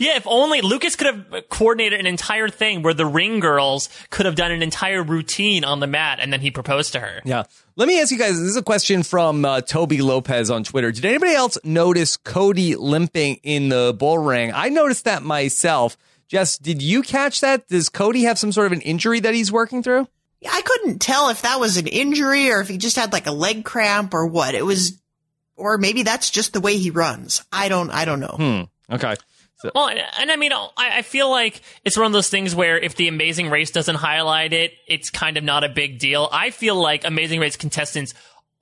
Yeah, if only Lucas could have coordinated an entire thing where the ring girls could have done an entire routine on the mat and then he proposed to her. Yeah. Let me ask you guys. This is a question from uh, Toby Lopez on Twitter. Did anybody else notice Cody limping in the bull ring? I noticed that myself. Jess, did you catch that? Does Cody have some sort of an injury that he's working through? Yeah, I couldn't tell if that was an injury or if he just had like a leg cramp or what. It was, or maybe that's just the way he runs. I don't, I don't know. Hmm. Okay. So, Well, and, and I mean, I, I feel like it's one of those things where if the Amazing Race doesn't highlight it, it's kind of not a big deal. I feel like Amazing Race contestants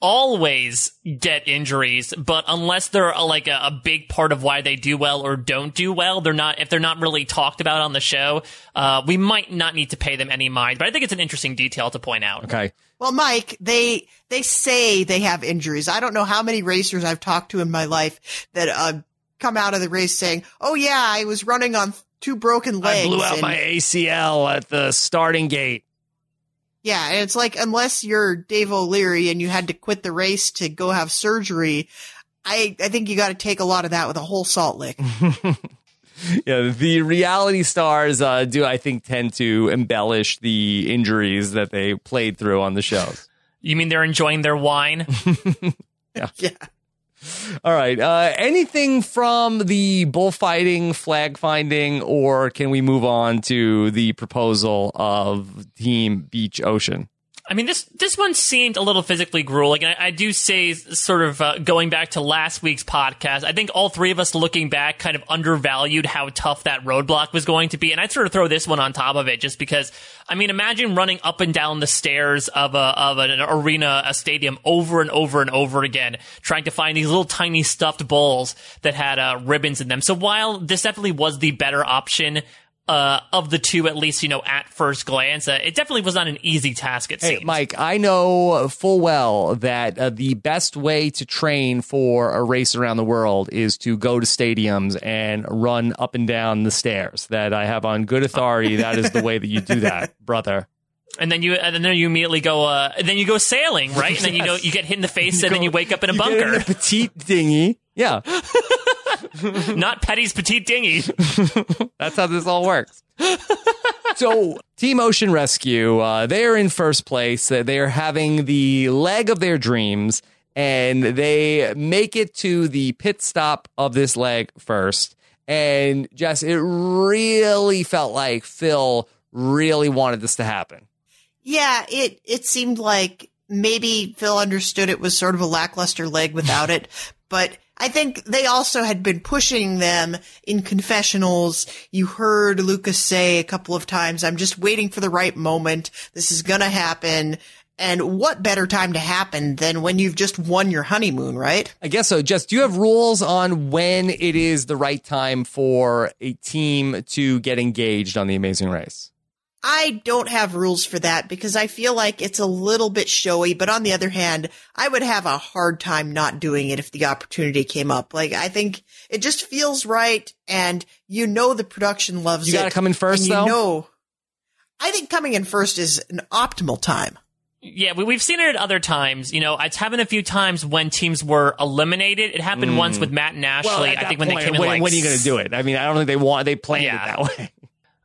always get injuries, but unless they're a, like a, a big part of why they do well or don't do well, they're not, if they're not really talked about on the show, uh, we might not need to pay them any mind. But I think it's an interesting detail to point out. okay. Well, Mike, they, they say they have injuries. I don't know how many racers I've talked to in my life that, uh, come out of the race saying, Oh yeah, I was running on two broken legs. I blew out and- my ACL at the starting gate. Yeah, and it's like unless you're Dave O'Leary and you had to quit the race to go have surgery, I I think you got to take a lot of that with a whole salt lick. Yeah, the reality stars uh, do, I think, tend to embellish the injuries that they played through on the shows. You mean they're enjoying their wine? yeah. All right. Uh, anything from the bullfighting, flag finding, or can we move on to the proposal of Team Beach Ocean? I mean, this this one seemed a little physically grueling. I, I do say, sort of uh, going back to last week's podcast, I think all three of us looking back kind of undervalued how tough that roadblock was going to be. And I'd sort of throw this one on top of it just because, I mean, imagine running up and down the stairs of a of an arena, a stadium over and over and over again, trying to find these little tiny stuffed bowls that had uh, ribbons in them. So while this definitely was the better option, uh, of the two, at least, you know, at first glance. Uh, it definitely was not an easy task, it Hey, seems. Mike, I know full well that uh, the best way to train for a race around the world is to go to stadiums and run up and down the stairs. That I have on good authority. that is the way that you do that, brother. And then you, and then you immediately go, uh, then you go sailing, right? And then you Yes. you get hit in the face, You and then go- you wake up in a get in bunker. a petite dinghy. Yeah, Not Petty's petite dinghy. that's how this all works. so, Team Ocean Rescue, uh, they are in first place. Uh, They are having the leg of their dreams, and they make it to the pit stop of this leg first. And Jess, it really felt like Phil really wanted this to happen. Yeah, it it seemed like maybe Phil understood it was sort of a lackluster leg without it, but I think they also had been pushing them in confessionals. You heard Lucas say a couple of times, I'm just waiting for the right moment. This is going to happen. And what better time to happen than when you've just won your honeymoon, right? I guess so. Jess, do you have rules on when it is the right time for a team to get engaged on the Amazing Race? I don't have rules for that because I feel like it's a little bit showy, but on the other hand, I would have a hard time not doing it if the opportunity came up. Like, I think it just feels right and you know the production loves You it. gotta come in first, and you though? know, I think coming in first is an optimal time. Yeah, we, we've seen it at other times. You know, it's happened a few times when teams were eliminated. It happened once with Matt and Ashley. Mm. at I that think when point, they came in when, like when are you going to do it? I mean, I don't think they want they planned Yeah. it that way.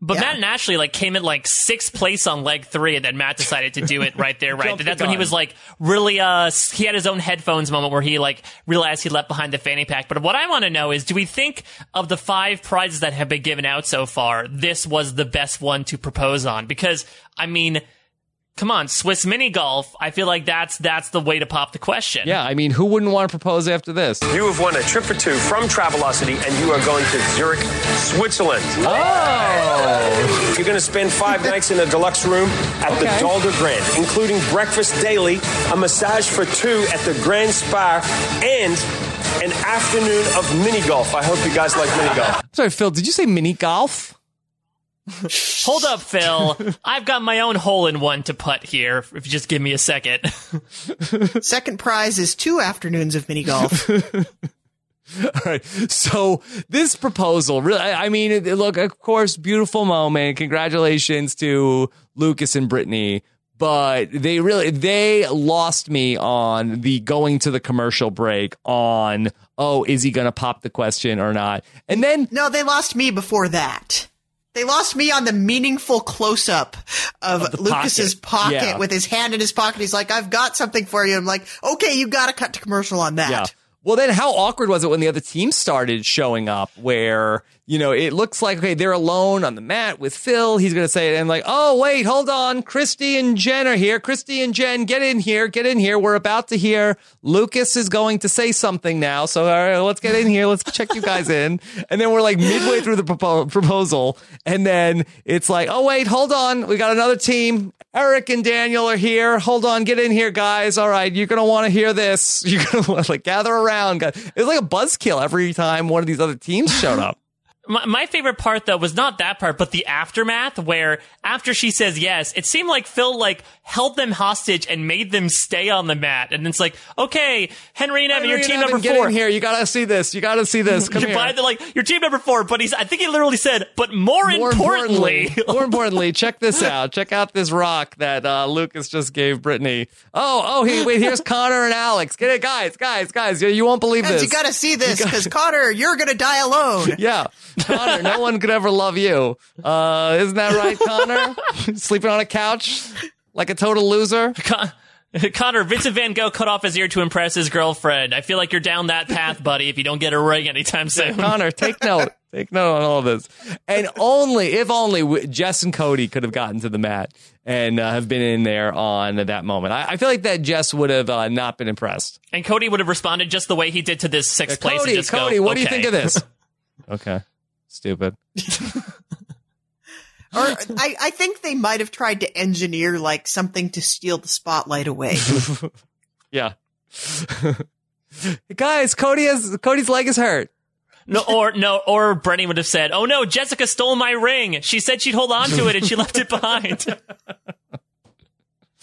But Yeah. Matt and Ashley like came in like sixth place on leg three, and then Matt decided to do it right there, right. That's when he was like really uh he had his own headphones moment where he like realized he left behind the fanny pack. But what I want to know is, do we think of the five prizes that have been given out so far, this was the best one to propose on? Because I mean. Come on, Swiss mini golf. I feel like that's that's the way to pop the question. Yeah, I mean, who wouldn't want to propose after this? You have won a trip for two from Travelocity, and you are going to Zurich, Switzerland. Oh, You're going to spend five nights in a deluxe room at Okay. the Dolder Grand, including breakfast daily, a massage for two at the Grand Spa, and an afternoon of mini golf. I hope you guys like mini golf. sorry, Phil. Did you say mini golf? Hold up, Phil. I've got my own hole in one to putt here. If you just give me a second. Second prize is two afternoons of mini golf. All right. So this proposal, really, I I mean, look, of course, beautiful moment. Congratulations to Lucas and Brittany. But they really, they lost me on the going to the commercial break on, oh, is he going to pop the question or not? And then no, they lost me before that. They lost me on the meaningful close up of, the Lucas's pocket. pocket Yeah. with his hand in his pocket. He's like, I've got something for you. I'm like, okay, you got to cut to commercial on that. Yeah. Well, then how awkward was it when the other team started showing up where, you know, it looks like, okay, they're alone on the mat with Phil. He's going to say it. And like, oh, wait, hold on. Christy and Jen are here. Christy and Jen, get in here. Get in here. We're about to hear Lucas is going to say something now. So, all right, let's get in here. Let's check you guys in. And then we're like midway through the propo- proposal. And then it's like, oh, wait, hold on. We got another team. Eric and Daniel are here. Hold on, get in here, guys. All right, you're gonna want to hear this. You're gonna to like gather around. Guys. was like a buzzkill every time one of these other teams showed up. My, my favorite part though was not that part, but the aftermath where after she says yes, it seemed like Phil like held them hostage and made them stay on the mat. And it's like, okay, Henry and Evan, Henry your team and Evan, number get four. in here. You gotta see this. You gotta see this. Come You're here. by the like your team number four, but he's I think he literally said, but more, more importantly, importantly, more importantly, check this out. Check out this rock that uh, Lucas just gave Brittany. Oh, oh, he, wait, here's Connor and Alex. Get it, guys, guys, guys. You, you won't believe Guys, this. you got to see this because Connor, you're going to die alone. Yeah. Connor, no one could ever love you. Uh, isn't that right, Connor? Sleeping on a couch like a total loser? Con- Connor, Vincent Van Gogh cut off his ear to impress his girlfriend. I feel like you're down that path, buddy, if you don't get a ring anytime soon. Connor, take note. Take note on all this. And only, if only, Jess and Cody could have gotten to the mat and uh, have been in there on that moment. I, I feel like that Jess would have uh, not been impressed. And Cody would have responded just the way he did to this sixth place. and Cody, go, Cody, what do you think of this? okay. Stupid. Or I, I think they might have tried to engineer like something to steal the spotlight away. Yeah. Guys, Cody has Cody's leg is hurt. No, or no, or Brenny would have said, "Oh no, Jessica stole my ring. She said she'd hold on to it, and she left it behind."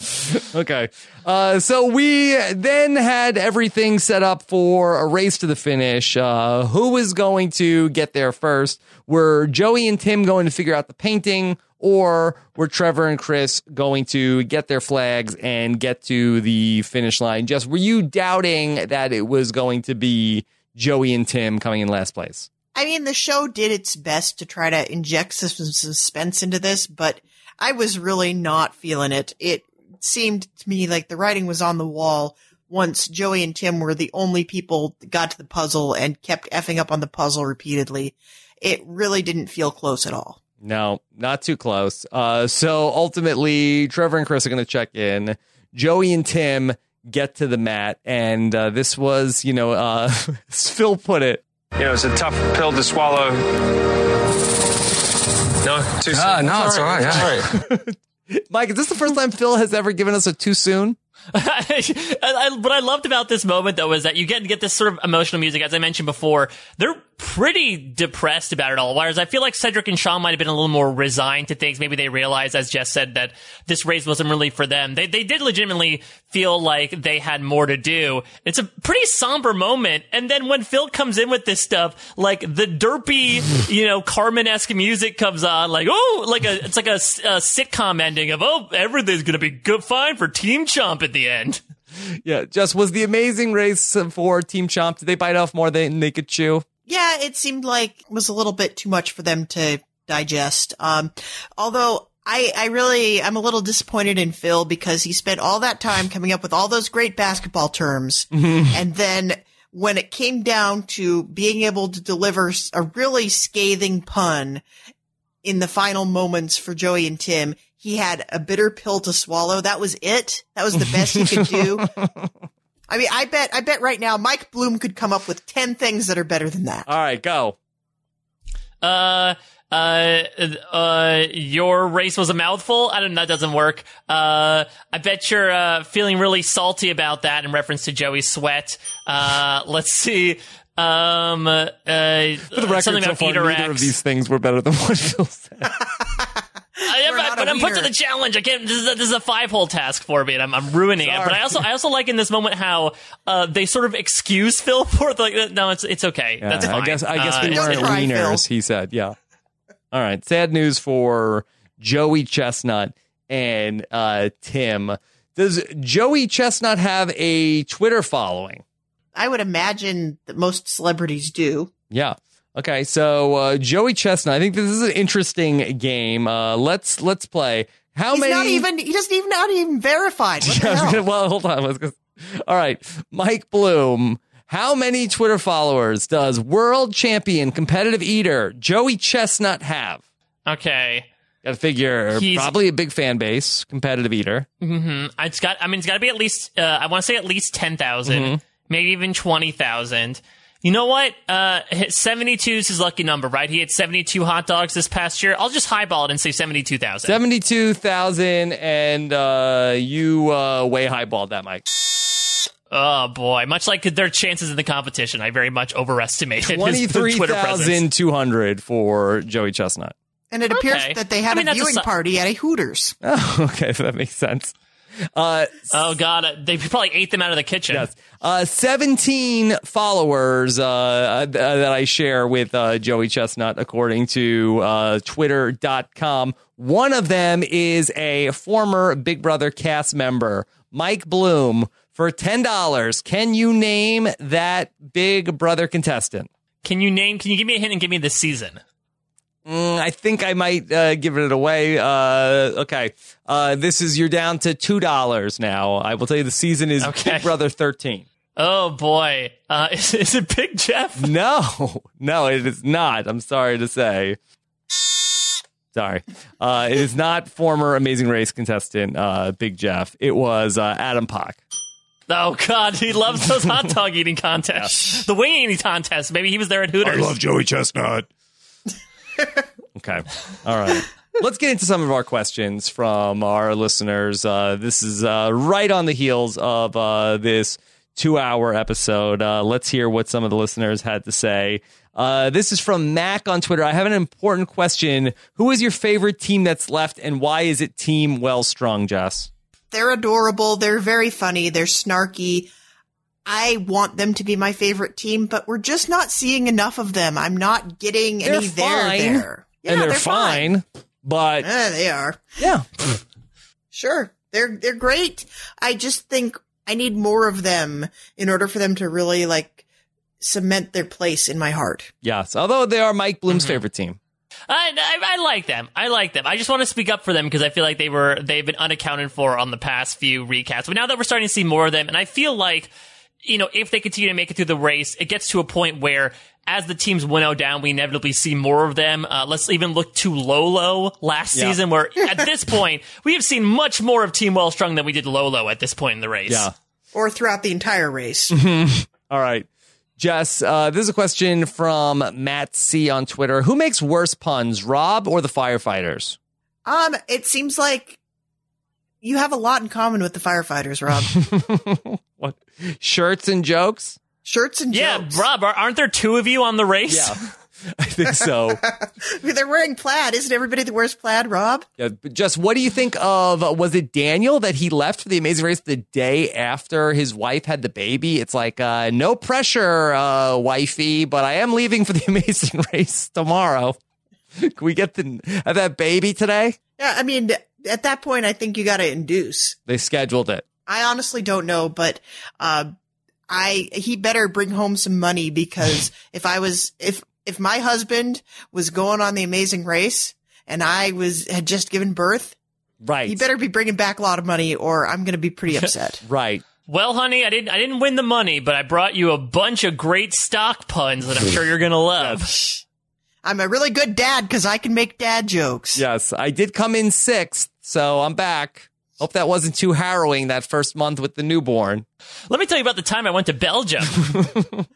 okay. Uh, so we then had everything set up for a race to the finish. Uh, who was going to get there first? Were Joey and Tim going to figure out the painting, or were Trevor and Chris going to get their flags and get to the finish line? Jess were you doubting that it was going to be Joey and Tim coming in last place? I mean, the show did its best to try to inject some suspense into this, but I was really not feeling it. It seemed to me like the writing was on the wall once Joey and Tim were the only people that got to the puzzle and kept effing up on the puzzle repeatedly. It really didn't feel close at all. No, not too close. Uh, so ultimately, Trevor and Chris are going to check in. Joey and Tim get to the mat, and uh, this was, you know, uh, Phil put it. You know, it's a tough pill to swallow. No, too soon. Ah, no, it's all right. It's Yeah. all right. Mike, is this the first time Phil has ever given us a too soon? I, I, what I loved about this moment though was that you get get this sort of emotional music, as I mentioned before. They're pretty depressed about it all. Whereas I feel like Cedric and Sean might have been a little more resigned to things. Maybe they realized, as Jess said, that this race wasn't really for them. They they did legitimately feel like they had more to do. It's a pretty somber moment. And then when Phil comes in with this stuff, like the derpy, you know, Carmen esque music comes on, like oh, like a it's like a, a sitcom ending of oh, everything's gonna be good, fine for Team Chomp at the end. Yeah, Jess was the amazing race for Team Chomp. Did they bite off more than they could chew? Yeah, it seemed like it was a little bit too much for them to digest. Um, although I, I really, I'm a little disappointed in Phil because he spent all that time coming up with all those great basketball terms. And then when it came down to being able to deliver a really scathing pun in the final moments for Joey and Tim, he had a bitter pill to swallow. That was it. That was the best he could do. I mean, I bet, I bet right now Mike Bloom could come up with 10 things that are better than that. All right, go. Uh, uh, uh, your race was a mouthful. I don't know. That doesn't work. Uh, I bet you're, uh, feeling really salty about that in reference to Joey's sweat. Uh, let's see. Um, uh, For the record, something so far, neither of these things were better than what Phil said. I, We're but I'm put to the challenge. I can't. This is a, this is a five hole task for me, and I'm, I'm ruining it. But I also I also like in this moment how uh, they sort of excuse Phil for like no, it's it's okay. Yeah, That's fine. I guess I guess Uh, we Don't weren't cry, wieners. Phil. He said, "Yeah." All right. Sad news for Joey Chestnut and uh, Tim. Does Joey Chestnut have a Twitter following? I would imagine that most celebrities do. Yeah. Okay. So uh, Joey Chestnut. I think this is an interesting game. Uh, let's let's play. How He's many? not even, he doesn't even, not even verified. What the hell? well, hold on. I All right, Mike Bloom. How many Twitter followers does world champion competitive eater Joey Chestnut have? okay. Got to figure He's- probably a big fan base, competitive eater. hmm It's got. I mean, it's got to be at least. Uh, I want to say at least ten Mm-hmm. maybe even twenty thousand. You know what? Uh, seventy-two is his lucky number, right? He had seventy-two hot dogs this past year. I'll just highball it and say seventy-two thousand. Seventy-two thousand, and uh, you uh, way highballed that, Mike. Oh boy! Much like their chances in the competition, I very much overestimated his Twenty-three Twitter presence. thousand two hundred for Joey Chestnut. And it appears that they I had mean, a that's a viewing party at a Hooters. Oh, okay, that makes sense. Uh, Oh god, they probably ate them out of the kitchen. Yes. Uh, 17 followers uh, uh, that I share with uh, Joey Chestnut, according to uh, Twitter.com. One of them is a former Big Brother cast member, Mike Bloom. For $10, can you name that Big Brother contestant? Can you name? Can you give me a hint and give me the season? Mm, I think I might uh, give it away. Uh, okay. Uh, this is, you're down to $2 now. I will tell you the season is Okay. Big Brother 13. Oh boy, uh, is, is it Big Jeff? No, no, it is not. I'm sorry to say. Sorry. Uh, it is not former Amazing Race contestant uh, Big Jeff. It was uh, Adam Poch. Oh god, he loves those hot dog eating contests. The wing eating contest. Maybe he was there at Hooters. I love Joey Chestnut. Okay. All right. Let's get into some of our questions from our listeners. Uh, this is uh, right on the heels of uh, this two hour episode. Uh, let's hear what some of the listeners had to say. Uh, this is from Mac on Twitter. I have an important question. Who is your favorite team that's left, and why is it Team Well Strung, Jess? They're adorable. They're very funny. They're snarky. I want them to be my favorite team, but we're just not seeing enough of them. I'm not getting They're any there fine. there. Yeah, and they're, they're fine, but Eh, they are. yeah, Sure. They're they're great. I just think I need more of them in order for them to really like cement their place in my heart. yes. Although they are Mike Bloom's Mm-hmm. favorite team. I, I, I like them. I like them. I just want to speak up for them because I feel like they were they've been unaccounted for on the past few recaps. But now that we're starting to see more of them, and I feel like you know if they continue to make it through the race, it gets to a point where as the teams winnow down, we inevitably see more of them. Uh, let's even look to Lolo last Yeah. season, where at this point we have seen much more of Team Wellstrung than we did Lolo at this point in the race. Yeah. Or throughout the entire race. All right. Jess, uh, this is a question from Matt C on Twitter. Who makes worse puns, Rob or the firefighters? um, it seems like you have a lot in common with the firefighters, Rob. what? Shirts and jokes? Shirts and Yeah, jokes. Rob, are- aren't there two of you on the race? Yeah. I think so. They're wearing plaid. Isn't everybody that wears plaid, Rob? Yeah, just what do you think of? Was it Daniel that he left for the Amazing Race the day after his wife had the baby? It's like uh, no pressure, uh, wifey, but I am leaving for the Amazing Race tomorrow. Can we get the have that baby today? Yeah, I mean, at that point, I think you got to induce. They scheduled it. I honestly don't know, but uh, I he better bring home some money because if I was if if my husband was going on the Amazing Race and I was had just given birth, Right. he better be bringing back a lot of money, or I'm going to be pretty upset. right. Well, honey, I didn't I didn't win the money, but I brought you a bunch of great stock puns that I'm sure you're gonna love. I'm a really good dad because I can make dad jokes. Yes, I did come in sixth, so I'm back. Hope that wasn't too harrowing that first month with the newborn. Let me tell you about the time I went to Belgium.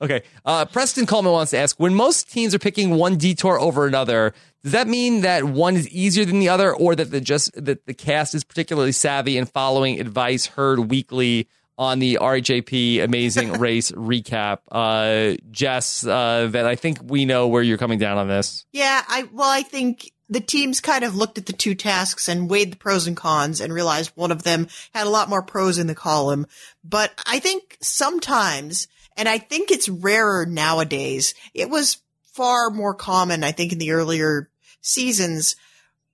Okay. Uh, Preston Coleman wants to ask when most teams are picking one detour over another, does that mean that one is easier than the other or that the just that the cast is particularly savvy in following advice heard weekly on the RHAP Amazing Race recap? Uh, Jess, uh, that I think we know where you're coming down on this. Yeah, I well, I think the teams kind of looked at the two tasks and weighed the pros and cons and realized one of them had a lot more pros in the column. But I think sometimes, and I think it's rarer nowadays, it was far more common, I think, in the earlier seasons.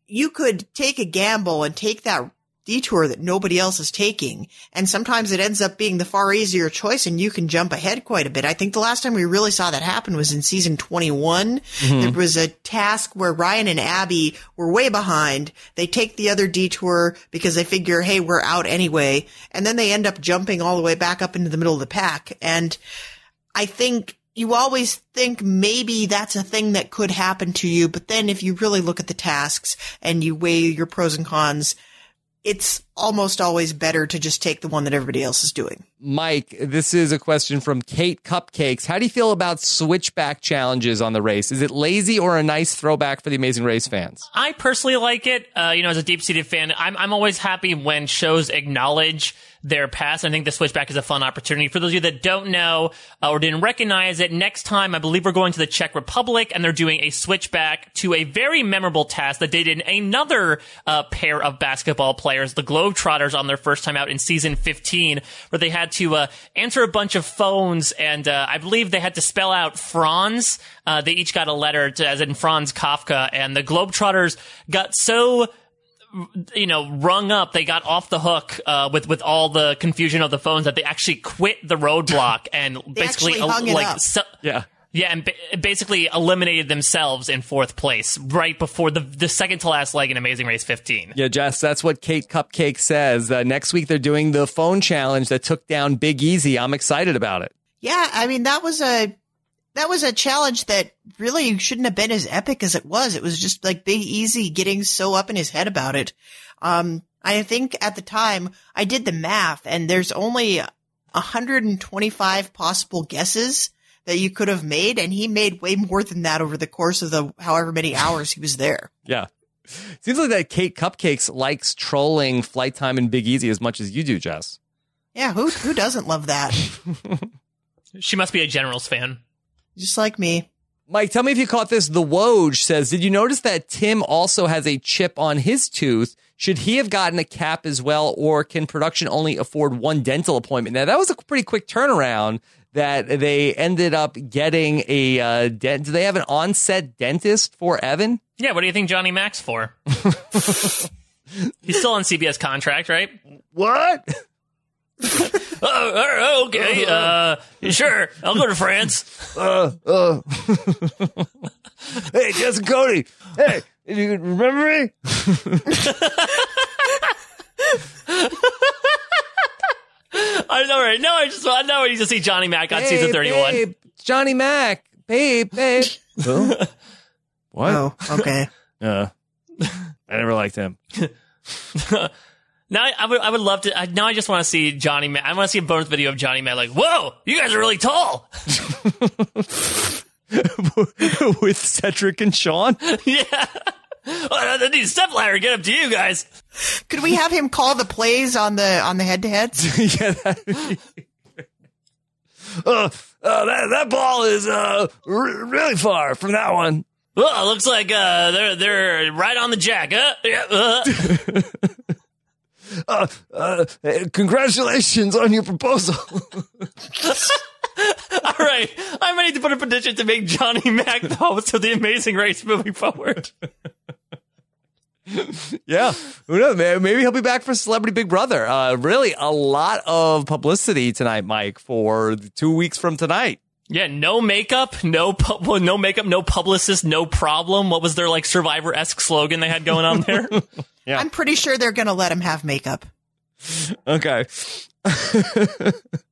You could take a gamble and take that detour that nobody else is taking. And sometimes it ends up being the far easier choice and you can jump ahead quite a bit. I think the last time we really saw that happen was in season 21. Mm-hmm. There was a task where Ryan and Abby were way behind. They take the other detour because they figure, hey, we're out anyway. And then they end up jumping all the way back up into the middle of the pack. And I think you always think maybe that's a thing that could happen to you. But then if you really look at the tasks and you weigh your pros and cons, it's almost always better to just take the one that everybody else is doing. Mike, this is a question from Kate Cupcakes. How do you feel about switchback challenges on the race? Is it lazy or a nice throwback for the Amazing Race fans? I personally like it. Uh, you know, as a deep seated fan, I'm I'm always happy when shows acknowledge their past. I think the switchback is a fun opportunity. For those of you that don't know uh, or didn't recognize it, next time I believe we're going to the Czech Republic and they're doing a switchback to a very memorable task that they did another uh, pair of basketball players, the Globetrotters, on their first time out in season 15, where they had to uh, answer a bunch of phones and uh, I believe they had to spell out Franz. Uh, they each got a letter to, as in Franz Kafka, and the Globetrotters got so you know, rung up. They got off the hook uh, with with all the confusion of the phones that they actually quit the roadblock and basically actually hung it like up. so- Yeah. yeah, and ba- basically eliminated themselves in fourth place right before the the second to last leg in Amazing Race 15. Yeah, Jess, that's what Kate Cupcake says. Uh, next week they're doing the phone challenge that took down Big Easy. I'm excited about it. Yeah, I mean that was a that was a challenge that really shouldn't have been as epic as it was. It was just like Big Easy getting so up in his head about it. Um, I think at the time I did the math, and there's only 125 possible guesses that you could have made, and he made way more than that over the course of the however many hours he was there. Yeah. Seems like that Kate Cupcakes likes trolling Flight Time and Big Easy as much as you do, Jess. Yeah, who who doesn't love that? She must be a Generals fan. Just like me. Mike, tell me if you caught this. The Woj says, Did you notice that Tim also has a chip on his tooth? Should he have gotten a cap as well, or can production only afford one dental appointment? Now, that was a pretty quick turnaround that they ended up getting a uh, dent. Do they have an on-set dentist for Evan? Yeah, what do you think Johnny Mac's for? He's still on CBS contract, right? What? Oh, okay. Uh, sure. I'll go to France. Uh, uh. hey, Jess and Cody. Hey, you remember me? I know, right? No, I just I know I need to see Johnny Mac on Hey, season thirty-one. babe, Johnny Mac. Babe, babe. Who? What? Oh, okay. Uh, I never liked him. Now I, I would I would love to. I, now I just want to see Johnny Mac. I want to see a bonus video of Johnny Mac. Like, whoa, you guys are really tall. With Cedric and Sean? yeah. Oh, I need a step ladder to get up to you guys. Could we have him call the plays on the on the head to heads? yeah, that uh, uh, that, that ball is uh, r- really far from that one. Well, it looks like uh, they're they're right on the jack. Huh? Yeah, uh. Uh, uh, congratulations on your proposal. All right, I might need to put a petition to make Johnny Mac the host of the Amazing Race moving forward. yeah, who knows? Maybe he'll be back for Celebrity Big Brother. Uh, really, a lot of publicity tonight, Mike, for two weeks from tonight. Yeah, no makeup, no pu- well, no makeup, no publicist, no problem. What was their like Survivor esque slogan they had going on there? Yeah. I'm pretty sure they're going to let him have makeup. Okay.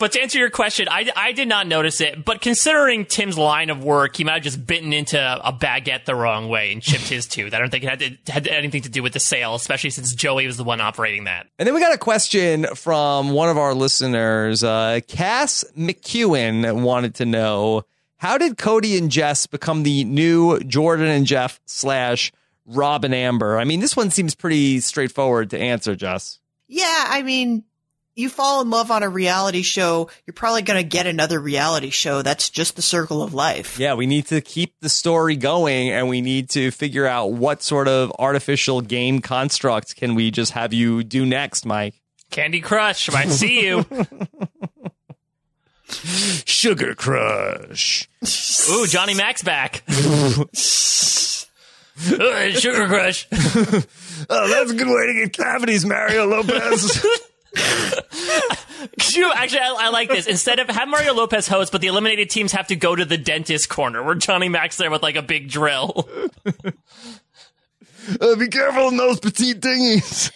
But to answer your question, I, I did not notice it. But considering Tim's line of work, he might have just bitten into a baguette the wrong way and chipped his tooth. I don't think it had, to, had anything to do with the sale, especially since Joey was the one operating that. And then we got a question from one of our listeners. Uh, Cass McEwen wanted to know how did Cody and Jess become the new Jordan and Jeff slash Rob and Amber? I mean, this one seems pretty straightforward to answer, Jess. Yeah, I mean, you fall in love on a reality show, you're probably going to get another reality show. That's just the circle of life. Yeah, we need to keep the story going and we need to figure out what sort of artificial game construct can we just have you do next, Mike. Candy Crush, might see you. Sugar Crush. Ooh, Johnny Mac's back. Ooh, Sugar Crush. Oh, that's a good way to get cavities, Mario Lopez. Could you actually? I, I like this. Instead of have Mario Lopez host, but the eliminated teams have to go to the dentist corner where Johnny Mac's there with like a big drill. Uh, be careful in those petite dinghies.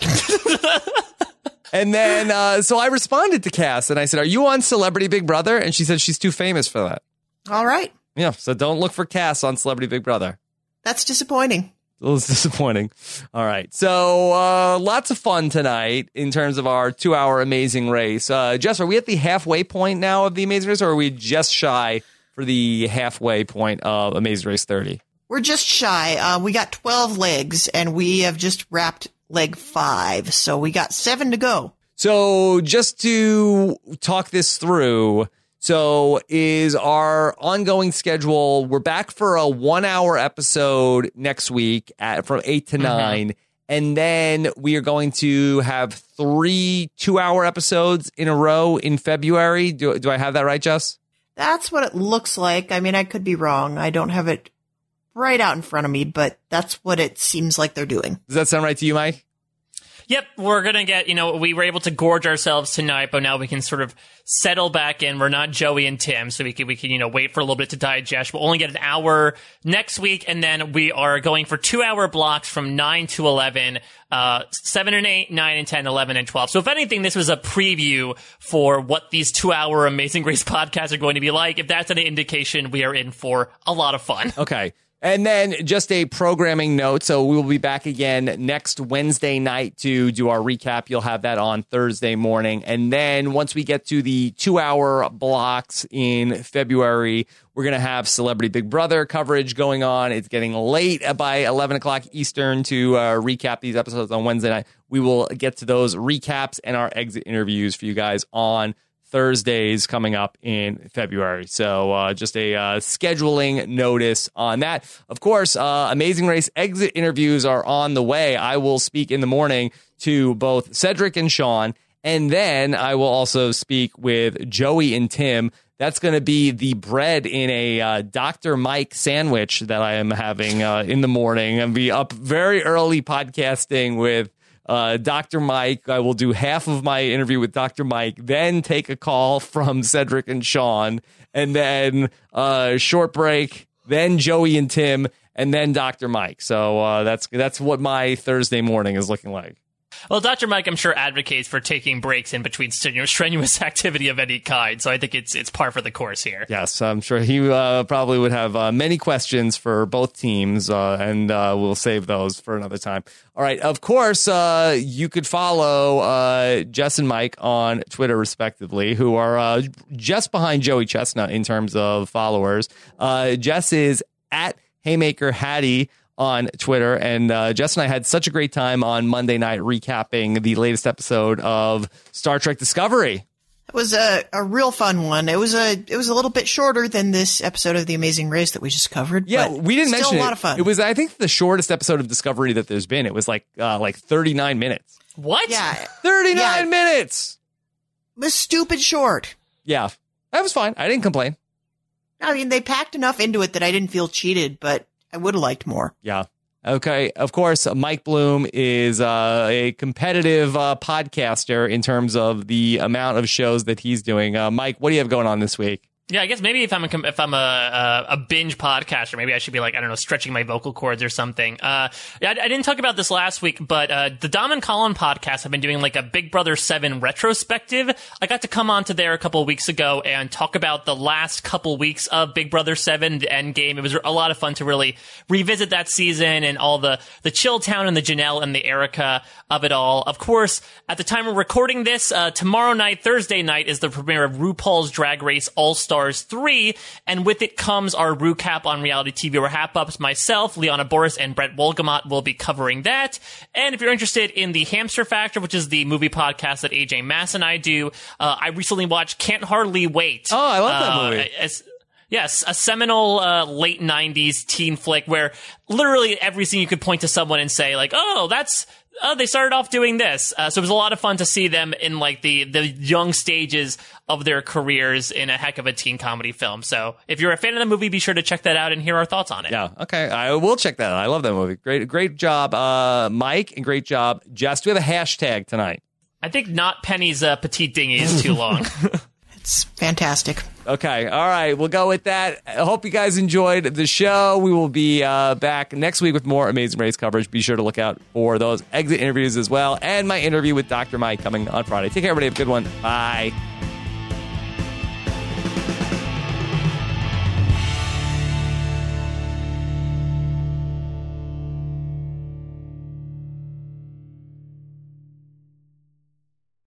and then, uh, so I responded to Cass and I said, Are you on Celebrity Big Brother? And she said she's too famous for that. All right. Yeah, so don't look for Cass on Celebrity Big Brother. That's disappointing. It was disappointing. All right. So, uh, lots of fun tonight in terms of our two hour amazing race. Uh, Jess, are we at the halfway point now of the amazing race or are we just shy for the halfway point of amazing race 30? We're just shy. Uh, we got 12 legs and we have just wrapped leg five. So we got seven to go. So just to talk this through, so is our ongoing schedule. We're back for a one hour episode next week at from 8 to mm-hmm. 9 And then we are going to have three two hour episodes in a row in February. Do, do I have that right, Jess? That's what it looks like. I mean, I could be wrong. I don't have it right out in front of me, but that's what it seems like they're doing. Does that sound right to you, Mike? Yep, we're gonna get. You know, we were able to gorge ourselves tonight, but now we can sort of settle back in. We're not Joey and Tim, so we can we can you know wait for a little bit to digest. We'll only get an hour next week, and then we are going for two hour blocks from nine to eleven, uh, seven and eight, nine and 10, 11 and twelve. So if anything, this was a preview for what these two hour Amazing Grace podcasts are going to be like. If that's an indication, we are in for a lot of fun. Okay. And then just a programming note. So we will be back again next Wednesday night to do our recap. You'll have that on Thursday morning. And then once we get to the two hour blocks in February, we're going to have Celebrity Big Brother coverage going on. It's getting late by 11 o'clock Eastern to uh, recap these episodes on Wednesday night. We will get to those recaps and our exit interviews for you guys on Thursdays coming up in February. So uh, just a uh, scheduling notice on that. Of course, uh, Amazing Race exit interviews are on the way. I will speak in the morning to both Cedric and Sean, and then I will also speak with Joey and Tim. That's going to be the bread in a uh, Dr. Mike sandwich that I am having uh, in the morning and be up very early podcasting with uh, Dr. Mike. I will do half of my interview with Dr. Mike, then take a call from Cedric and Sean, and then uh, short break, then Joey and Tim, and then Dr. Mike. So uh, that's that's what my Thursday morning is looking like. Well, Dr. Mike, I'm sure advocates for taking breaks in between strenuous activity of any kind, so I think it's it's par for the course here. Yes, I'm sure he uh, probably would have uh, many questions for both teams, uh, and uh, we'll save those for another time. All right, of course, uh, you could follow uh, Jess and Mike on Twitter, respectively, who are just behind Joey Chestnut in terms of followers. Jess is at Haymaker Hattie on Twitter. And uh, Jess and I had such a great time on Monday night recapping the latest episode of Star Trek Discovery. It was a, a real fun one. It was a it was a little bit shorter than this episode of The Amazing Race that we just covered. Yeah, we didn't still mention a lot it. of fun. It was I think the shortest episode of Discovery that there's been. It was like uh, like 39 minutes. What? Yeah, 39 Yeah. minutes. it was stupid short. Yeah, that was fine. I didn't complain. I mean, they packed enough into it that I didn't feel cheated, but I would have liked more. Yeah. Okay. Of course, Mike Bloom is uh, a competitive uh, podcaster in terms of the amount of shows that he's doing. Uh, Mike, what do you have going on this week? Yeah, I guess maybe if I'm a, if I'm a, a binge podcaster, maybe I should be like I don't know, stretching my vocal cords or something. Uh, I, I didn't talk about this last week, but uh, the Dom and Colin podcast have been doing like a Big Brother Seven retrospective. I got to come onto there a couple weeks ago and talk about the last couple weeks of Big Brother Seven, the end game. It was a lot of fun to really revisit that season and all the the Chill Town and the Janelle and the Erica of it all. Of course, at the time we're recording this, uh, tomorrow night, Thursday night, is the premiere of RuPaul's Drag Race All Stars 3, and with it comes our recap on reality TV wrap ups. Myself, Liana Boas, and Brett Wolgamott will be covering that. And if you're interested in the Hamster Factor, which is the movie podcast that AJ Mass and I do, uh, I recently watched Can't Hardly Wait. Oh, I love that Uh, movie. as- Yes, a seminal uh, late '90s teen flick where literally everything you could point to someone and say like, "Oh, that's oh, they started off doing this." Uh, so it was a lot of fun to see them in like the the young stages of their careers in a heck of a teen comedy film. So if you're a fan of the movie, be sure to check that out and hear our thoughts on it. Yeah. Okay. I will check that out. I love that movie. Great, great job, uh, Mike, and great job, Jess. Do we have a hashtag tonight? I think not Penny's uh, petite dinghy is too long. It's fantastic. Okay. All right. We'll go with that. I hope you guys enjoyed the show. We will be uh, back next week with more Amazing Race coverage. Be sure to look out for those exit interviews as well and my interview with Dr. Mike coming on Friday. Take care, everybody. Have a good one. Bye.